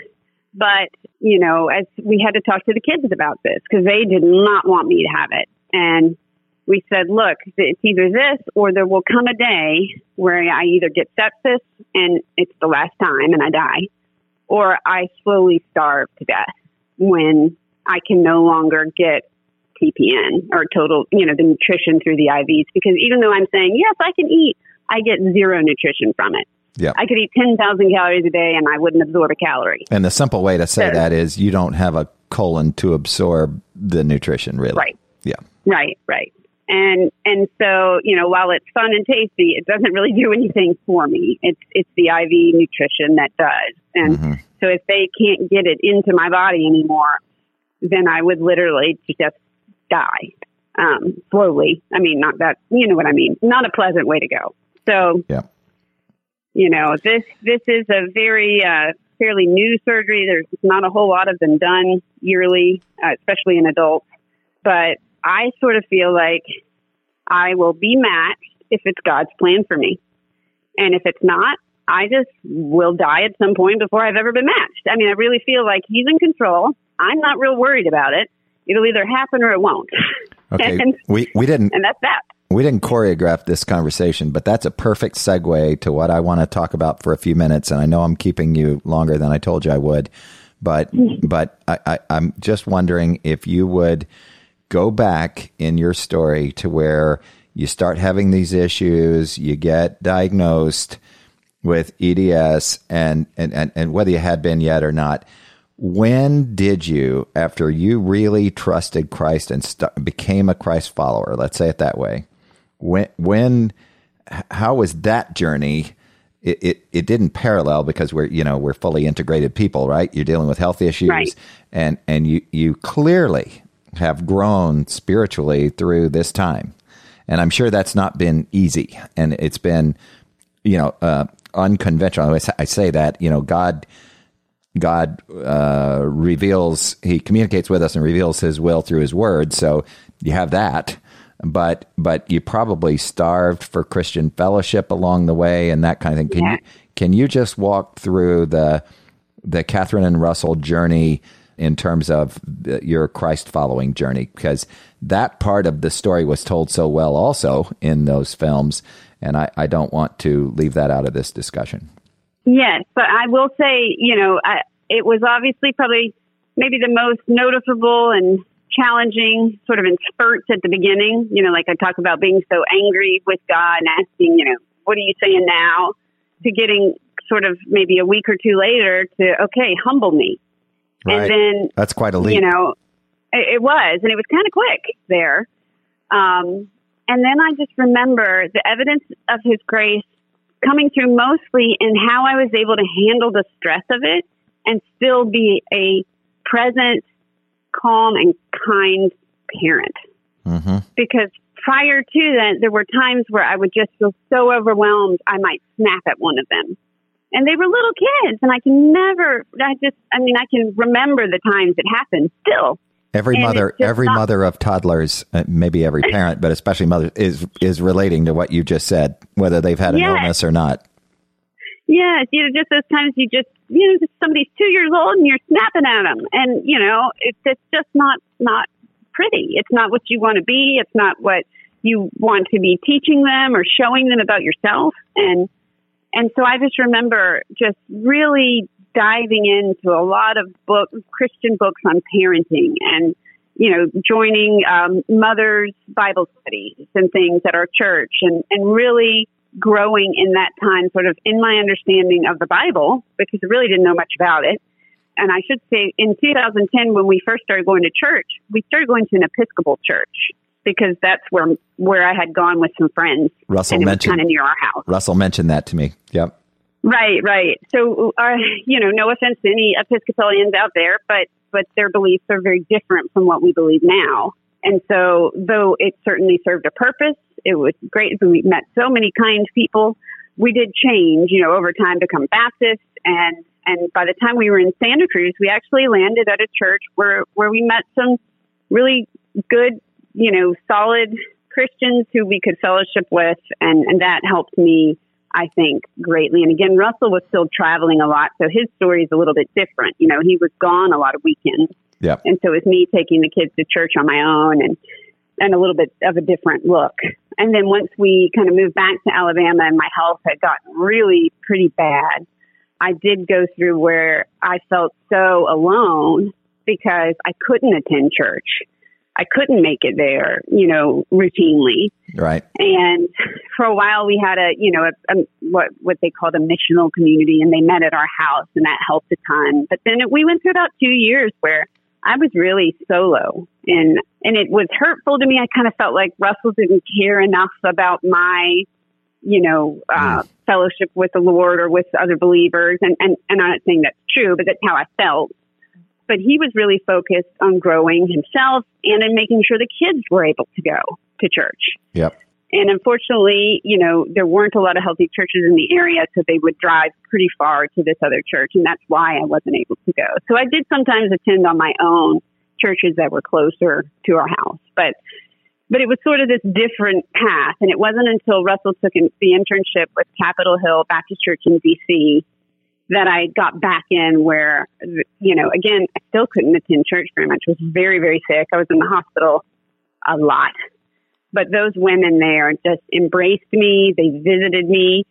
but you know, as we had to talk to the kids about this because they did not want me to have it, and we said, look, it's either this or there will come a day where I either get sepsis and it's the last time and I die, or I slowly starve to death when I can no longer get TPN or total, you know, the nutrition through the IVs. Because even though I'm saying, yes, I can eat, I get zero nutrition from it. Yeah. I could eat 10,000 calories a day and I wouldn't absorb a calorie. And the simple way to say So- that is you don't have a colon to absorb the nutrition, really. Right. Yeah. Right, right. And and so, you know, while it's fun and tasty, it doesn't really do anything for me. It's it's the IV nutrition that does. And Mhm. so if they can't get it into my body anymore, then I would literally just die. Um, slowly. I mean not that you know what I mean. Not a pleasant way to go. So Yeah. You know, this this is a very uh, fairly new surgery. There's not a whole lot of them done yearly, uh, especially in adults. But I sort of feel like I will be matched if it's God's plan for me, and if it's not, I just will die at some point before I've ever been matched. I mean, I really feel like He's in control. I'm not real worried about it. It'll either happen or it won't. Okay, and, we we didn't, and that's that. We didn't choreograph this conversation, but that's a perfect segue to what I want to talk about for a few minutes. And I know I'm keeping you longer than I told you I would, but mm-hmm. but I, I, I'm just wondering if you would go back in your story to where you start having these issues, you get diagnosed with EDS, and, and, and, and whether you had been yet or not, when did you, after you really trusted Christ and st- became a Christ follower, let's say it that way, when, when, how was that journey? It, it, it didn't parallel because we're, you know, we're fully integrated people, right? You're dealing with health issues right. and, and you, you clearly have grown spiritually through this time. And I'm sure that's not been easy. And it's been, you know, uh, unconventional. I say that, you know, God, God uh, reveals, He communicates with us and reveals His will through His Word. So you have that, but but you probably starved for Christian fellowship along the way and that kind of thing. Can yeah. you can you just walk through the the Katherine and Russell journey in terms of your Christ following journey? Because that part of the story was told so well also in those films and I, I don't want to leave that out of this discussion. Yes, but I will say, you know, I, it was obviously probably maybe the most noticeable and challenging sort of in spurts at the beginning. You know, like I talk about being so angry with God and asking, you know, what are you saying now? To getting sort of maybe a week or two later to, okay, humble me. Right. And then that's quite a leap. You know, it, it was, and it was kind of quick there. Um, and then I just remember the evidence of His grace coming through mostly in how I was able to handle the stress of it and still be a present, calm, and kind parent. Mm-hmm. Because prior to that, there were times where I would just feel so overwhelmed, I might snap at one of them. And they were little kids, and I can never, I just, I mean, I can remember the times it happened still. Every And mother, every not- mother of toddlers, uh, maybe every parent, but especially mother, is is relating to what you just said, whether they've had an Yes. illness or not. Yeah, you know, just those times you just, you know, somebody's two years old and you're snapping at them, and you know, it's it's just not not pretty. It's not what you want to be. It's not what you want to be teaching them or showing them about yourself. And and so I just remember just really diving into a lot of book Christian books on parenting and you know joining um, mothers Bible studies and things at our church and and really growing in that time sort of in my understanding of the Bible because I really didn't know much about it. And I should say in 2010 when we first started going to church, we started going to an Episcopal church because that's where where I had gone with some friends Russell mentioned kind of near our house. Russell mentioned that to me. Yep. Right, right. So, uh, you know, no offense to any Episcopalians out there, but but their beliefs are very different from what we believe now. And so, though it certainly served a purpose, it was great. We met so many kind people. We did change, you know, over time, become Baptist, and and by the time we were in Santa Cruz, we actually landed at a church where where we met some really good, you know, solid Christians who we could fellowship with, and and that helped me I think, greatly. And again, Russell was still traveling a lot, so his story is a little bit different. You know, he was gone a lot of weekends. Yep. And so it was me taking the kids to church on my own and, and a little bit of a different look. And then once we kind of moved back to Alabama and my health had gotten really pretty bad, I did go through where I felt so alone because I couldn't attend church. I couldn't make it there, you know, routinely. Right. And for a while, we had a, you know, a, a, what what they called a missional community, and they met at our house, and that helped a ton. But then we went through about two years where I was really solo, and and it was hurtful to me. I kind of felt like Russell didn't care enough about my, you know, uh, fellowship with the Lord or with other believers, and and and I'm not saying that's true, but that's how I felt but he was really focused on growing himself and in making sure the kids were able to go to church. Yep. And unfortunately, you know, there weren't a lot of healthy churches in the area, so they would drive pretty far to this other church, and that's why I wasn't able to go. So I did sometimes attend on my own churches that were closer to our house, but but it was sort of this different path, and it wasn't until Russell took the internship with Capitol Hill Baptist Church in D.C that I got back in where, you know, again, I still couldn't attend church very much. I was very, very sick. I was in the hospital a lot. But those women there just embraced me. They visited me.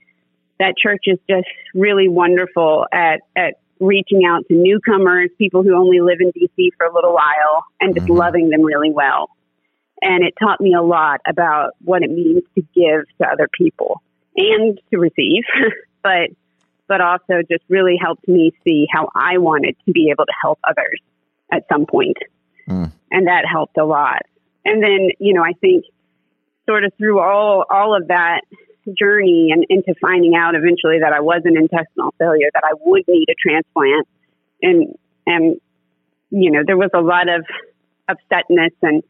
That church is just really wonderful at, at reaching out to newcomers, people who only live in DC for a little while, and just mm-hmm. loving them really well. And it taught me a lot about what it means to give to other people and to receive, but but also just really helped me see how I wanted to be able to help others at some point. Mm. And that helped a lot. And then, you know, I think sort of through all all of that journey and into finding out eventually that I was an intestinal failure, that I would need a transplant. And and you know, there was a lot of upsetness and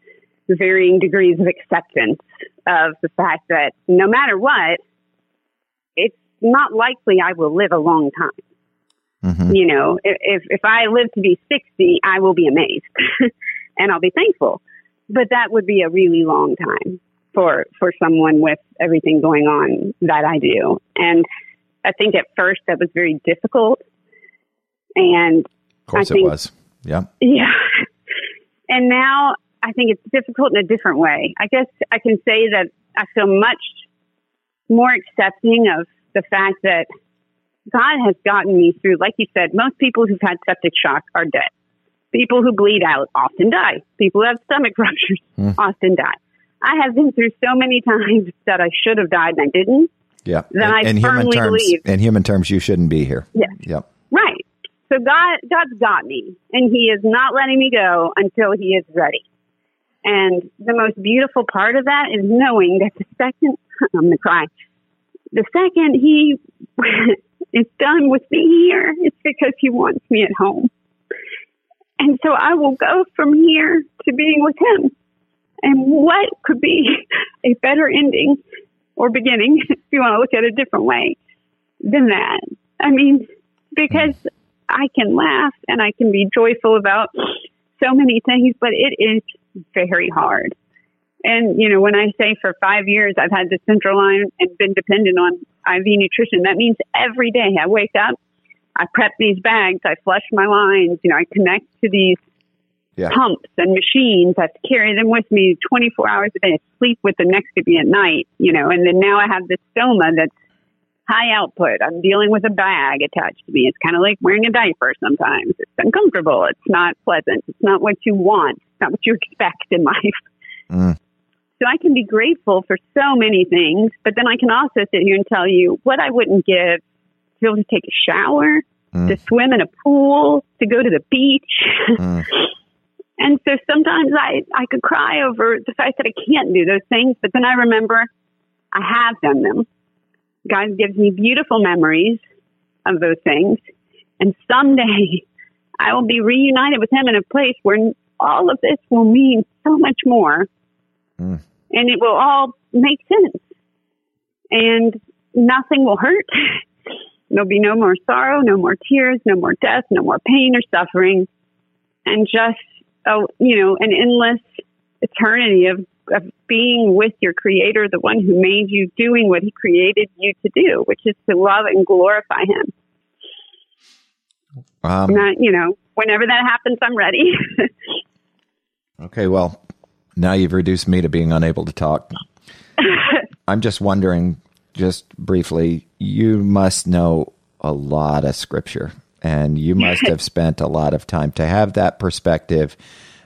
varying degrees of acceptance of the fact that no matter what, it's not likely I will live a long time. Mm-hmm. You know, if, if I live to be 60, I will be amazed and I'll be thankful. But that would be a really long time for, for someone with everything going on that I do. And I think at first that was very difficult. And of course I think, it was. Yeah. Yeah. And now I think it's difficult in a different way. I guess I can say that I feel much more accepting of the fact that God has gotten me through, like you said, most people who've had septic shock are dead. People who bleed out often die. People who have stomach ruptures mm. often die. I have been through so many times that I should have died and I didn't. Yeah. That in, I firmly terms, believe. In human terms, you shouldn't be here. Yeah. Yep. Right. So God, God's got me, and He is not letting me go until He is ready. And the most beautiful part of that is knowing that the second I'm going to cry the second he is done with me here, it's because he wants me at home. And so I will go from here to being with him. And what could be a better ending or beginning, if you want to look at it a different way, than that? I mean, because I can laugh and I can be joyful about so many things, but it is very hard. And, you know, when I say for five years I've had the central line and been dependent on IV nutrition, that means every day I wake up, I prep these bags, I flush my lines, you know, I connect to these yeah. pumps and machines. I have to carry them with me 24 hours a day. I sleep with them next to me at night, you know, and then now I have this stoma that's high output. I'm dealing with a bag attached to me. It's kind of like wearing a diaper sometimes. It's uncomfortable. It's not pleasant. It's not what you want. It's not what you expect in life. Mm. So I can be grateful for so many things, but then I can also sit here and tell you what I wouldn't give to be able to take a shower, mm. to swim in a pool, to go to the beach. Mm. and so sometimes I, I could cry over the fact that I can't do those things, but then I remember I have done them. God gives me beautiful memories of those things. And someday I will be reunited with Him in a place where all of this will mean so much more. Mm and it will all make sense. And nothing will hurt. There'll be no more sorrow, no more tears, no more death, no more pain or suffering, and just a, you know an endless eternity of of being with your creator, the one who made you, doing what he created you to do, which is to love and glorify him. Um, Not, you know, whenever that happens, I'm ready. okay, well, now you've reduced me to being unable to talk. I'm just wondering, just briefly, you must know a lot of scripture and you must have spent a lot of time to have that perspective.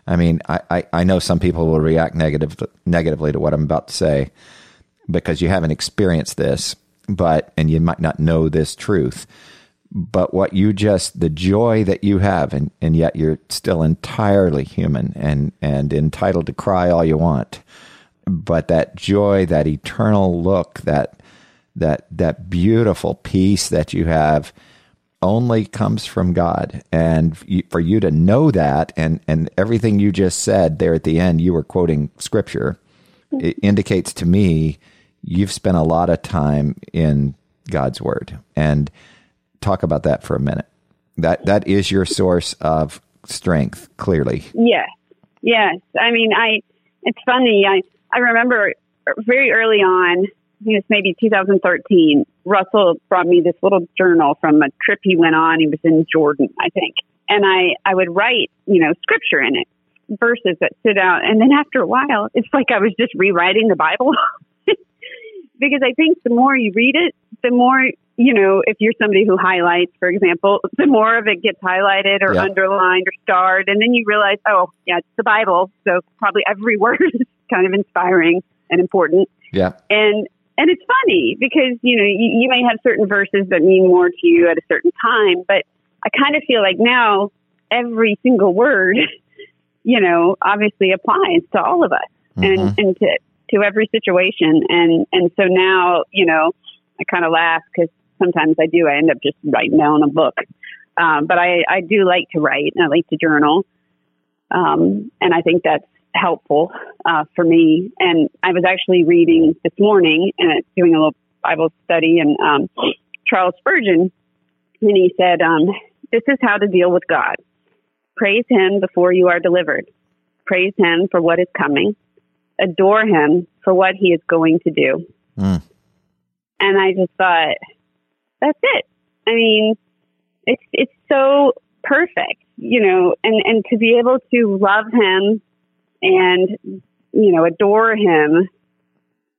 I mean, I, I, I, know some people will react negative, negatively to what I'm about to say because you haven't experienced this, but, and you might not know this truth but what you just the joy that you have and, and yet you're still entirely human and and entitled to cry all you want but that joy that eternal look that that that beautiful peace that you have only comes from God and for you to know that and and everything you just said there at the end you were quoting scripture it indicates to me you've spent a lot of time in God's word and talk about that for a minute. That that is your source of strength, clearly. Yes, yes. I mean, I. It's funny. I I remember very early on think it's maybe 2013, Russell brought me this little journal from a trip he went on. He was in Jordan, I think. And I, I would write, you know, scripture in it, verses that stood out. And then after a while, it's like I was just rewriting the Bible. because I think the more you read it, the more, you know, if you're somebody who highlights, for example, the more of it gets highlighted or Yeah. underlined or starred. And then you realize, oh, yeah, it's the Bible. So probably every word is kind of inspiring and important Yeah. and and it's funny because you know you, you may have certain verses that mean more to you at a certain time but i kind of feel like now every single word you know obviously applies to all of us and and to to every situation. And and so now you know i kind of laugh because sometimes i do i end up just writing down a book. Um, but i i do like to write and i like to journal. Um, and i think that's helpful uh, for me. And I was actually reading this morning and doing a little Bible study, and um, Charles Spurgeon, and he said, um, "This is how to deal with God: praise Him before you are delivered, praise Him for what is coming, adore Him for what He is going to do." Mm. And I just thought, that's it. I mean, it's it's so perfect, you know, and and to be able to love Him and you know adore him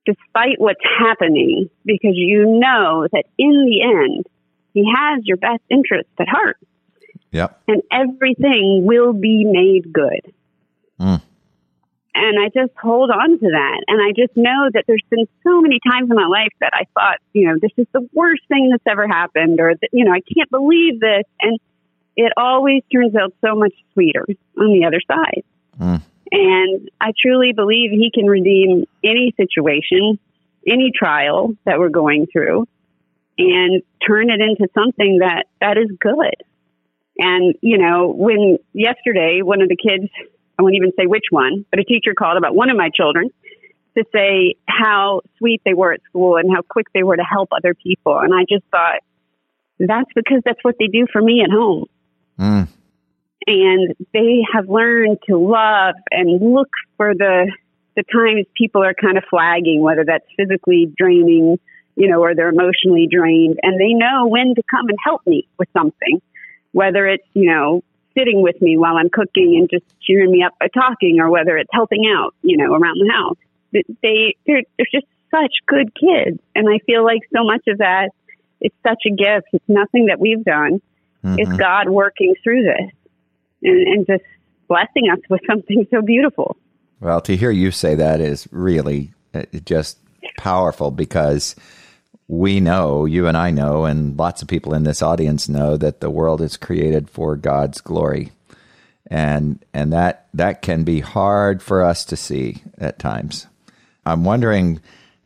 despite what's happening because you know that in the end he has your best interests at heart Yep. and everything will be made good Mm. and i just hold on to that and i just know that there's been so many times in my life that i thought you know this is the worst thing that's ever happened or that, you know i can't believe this and it always turns out so much sweeter on the other side Mm. And I truly believe he can redeem any situation, any trial that we're going through and turn it into something that, that is good. And, you know, when yesterday, one of the kids, I won't even say which one, but a teacher called about one of my children to say how sweet they were at school and how quick they were to help other people. And I just thought, that's because that's what they do for me at home Mm. And they have learned to love and look for the the times people are kind of flagging, whether that's physically draining, you know, or they're emotionally drained, and they know when to come and help me with something, whether it's you know sitting with me while I'm cooking and just cheering me up by talking, or whether it's helping out, you know, around the house. They they're, they're just such good kids, and I feel like so much of that it's such a gift. It's nothing that we've done. It's mm-hmm. God working through this and, and just blessing us with something so beautiful. Well, to hear you say that is really uh, just powerful because we know, you and I know, and lots of people in this audience know that the world is created for God's glory. And and that that can be hard for us to see at times. I'm wondering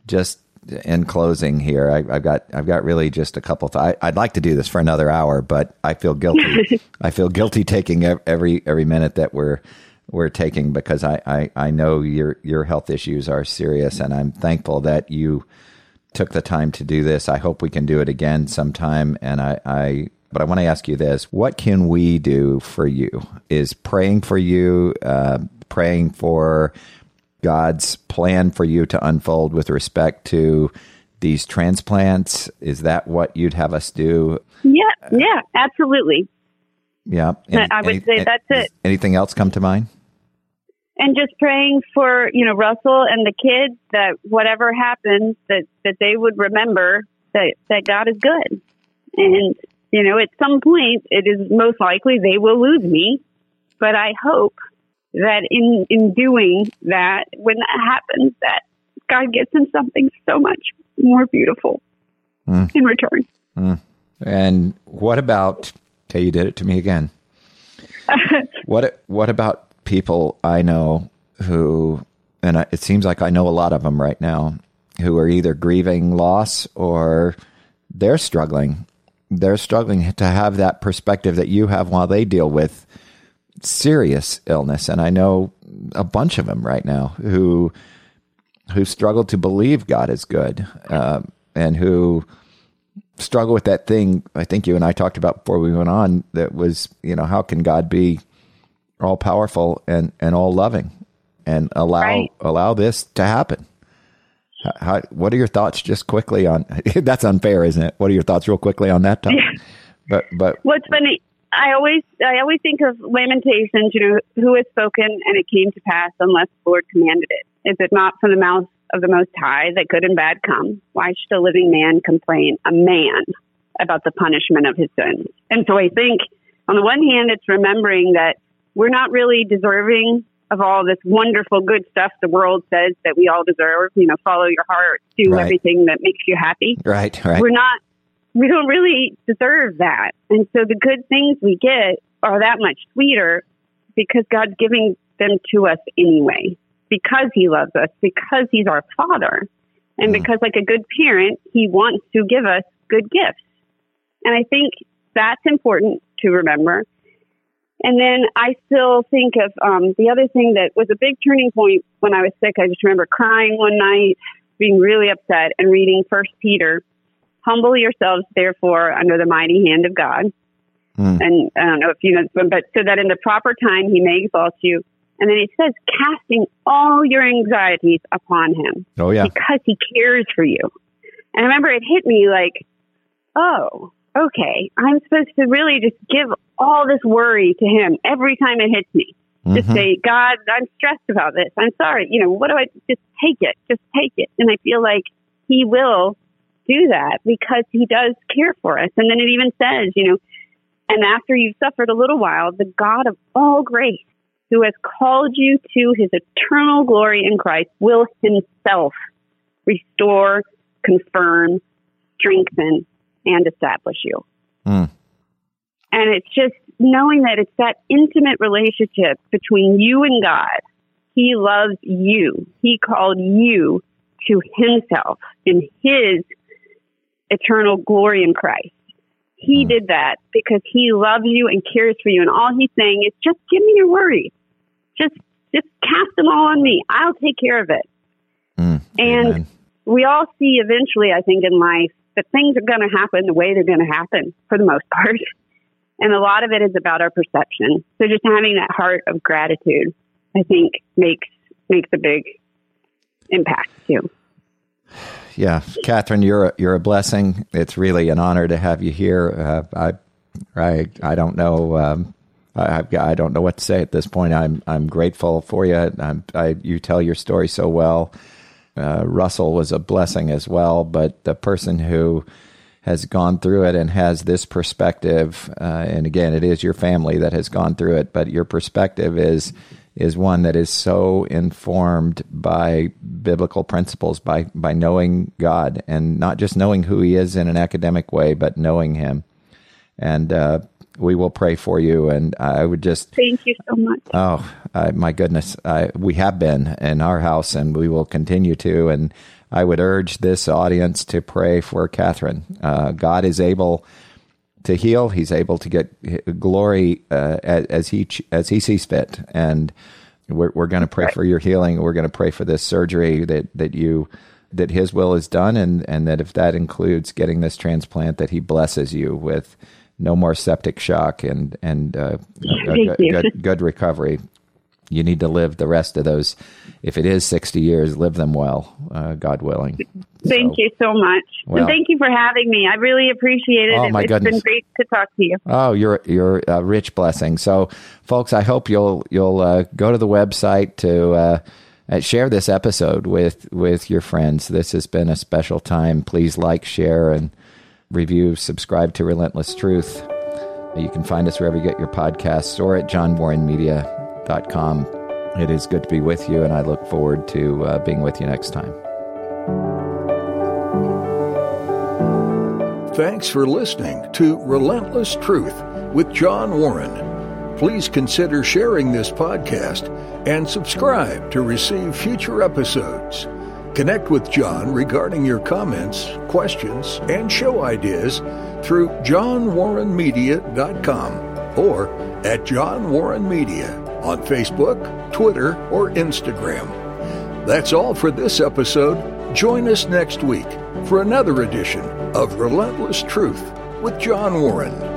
just in closing here, I, I've got I've got really just a couple. Th- I, I'd like to do this for another hour, but I feel guilty. I feel guilty taking every every minute that we're we're taking because I, I, I know your your health issues are serious, and I'm thankful that you took the time to do this. I hope we can do it again sometime. And I, I but I want to ask you this: What can we do for you? Is praying for you, uh, praying for God's plan for you to unfold with respect to these transplants? Is that what you'd have us do? Yeah, yeah, absolutely. Yeah, I would say that's it. Anything else come to mind? And just praying for, you know, Russell and the kids that whatever happens that, that they would remember that, that God is good. And, you know, at some point it is most likely they will lose me, but I hope that in, in doing that, when that happens, that God gets them something so much more beautiful hmm. in return. Hmm. And what about? Okay, you did it to me again. what What about people I know who, and I- it seems like I know a lot of them right now, who are either grieving loss or they're struggling. They're struggling to have that perspective that you have while they deal with serious illness, and I know a bunch of them right now who who struggle to believe God is good, uh, and who struggle with that thing I think you and I talked about before we went on that was, you know, how can God be all powerful and, and all loving and allow Right. allow this to happen? How, what are your thoughts, just quickly on? that's unfair, isn't it? What are your thoughts, real quickly, on that topic? Yeah. But but what's funny, I always I always think of Lamentations. You know, who has spoken and it came to pass unless the Lord commanded it? Is it not from the mouth of the Most High that good and bad come? Why should a living man complain? A man about the punishment of his sins. And so I think, on the one hand, it's remembering that we're not really deserving of all this wonderful good stuff the world says that we all deserve. You know, follow your heart, do Right. everything that makes you happy. right, right. We're not, we don't really deserve that. And so the good things we get are that much sweeter because God's giving them to us anyway, because He loves us, because He's our Father, and because, like a good parent, He wants to give us good gifts. And I think that's important to remember. And then I still think of um, the other thing that was a big turning point when I was sick. I just remember crying one night, being really upset, and reading First Peter. Humble yourselves, therefore, under the mighty hand of God. Hmm. And I don't know if you know, but so that in the proper time He may exalt you. And then it says, casting all your anxieties upon Him oh yeah, because he cares for you. And I remember it hit me like, oh, okay, I'm supposed to really just give all this worry to him every time it hits me. Just Mhm. say, God, I'm stressed about this. I'm sorry. You know, what do I just take it? Just take it. And I feel like he will do that because he does care for us. And then it even says, you know, and after you've suffered a little while, the God of all grace, who has called you to his eternal glory in Christ, will himself restore, confirm, strengthen, and establish you. Hmm. And it's just knowing that it's that intimate relationship between you and God. He loves you. He called you to himself in his eternal glory in Christ. He Hmm. did that because he loves you and cares for you. And all he's saying is just give me your worries. Just just cast them all on me. I'll take care of it. Hmm. And Amen. we all see eventually, I think, in life that things are going to happen the way they're going to happen for the most part. And a lot of it is about our perception. So just having that heart of gratitude, I think, makes makes a big impact too. Yeah, Katherine, you're a, you're a blessing. It's really an honor to have you here. Uh, I, I, I don't know. Um, I, I don't know what to say at this point. I'm, I'm grateful for you. I'm, I, you tell your story so well. Uh, Russel was a blessing as well, but the person who has gone through it and has this perspective, uh, and again, it is your family that has gone through it, but your perspective is is one that is so informed by biblical principles, by by knowing God, and not just knowing who He is in an academic way, but knowing Him. And uh, we will pray for you. And I would just Thank you so much. Oh, my goodness. I, we have been in our house and we will continue to. And I would urge this audience to pray for Katherine. Uh, God is able to heal. He's able to get glory uh, as, as he as he sees fit. And we're, we're going to pray for your healing. We're going to pray for this surgery that, that you that His will is done, and and that if that includes getting this transplant, that He blesses you with no more septic shock and and uh, a- a you. good, good recovery. You need to live the rest of those. If it is sixty years, live them well, uh, God willing. Thank So- you so much. Well- and thank you for having me. I really appreciate it. Oh, my it's goodness. been great to talk to you. Oh, you're you're a rich blessing. So, folks, I hope you'll you'll uh, go to the website to uh, uh, share this episode with with your friends. This has been a special time. Please like, share, and review. Subscribe to Relentless Truth. You can find us wherever you get your podcasts or at It is good to be with you, and I look forward to uh, being with you next time. Thanks for listening to Relentless Truth with John Warren. Please consider sharing this podcast and subscribe to receive future episodes. Connect with John regarding your comments, questions, and show ideas through johnwarrenmedia.com or at John Warren Media on Facebook, Twitter, or Instagram. That's all for this episode. Join us next week for another edition of Relentless Truth with John Warren.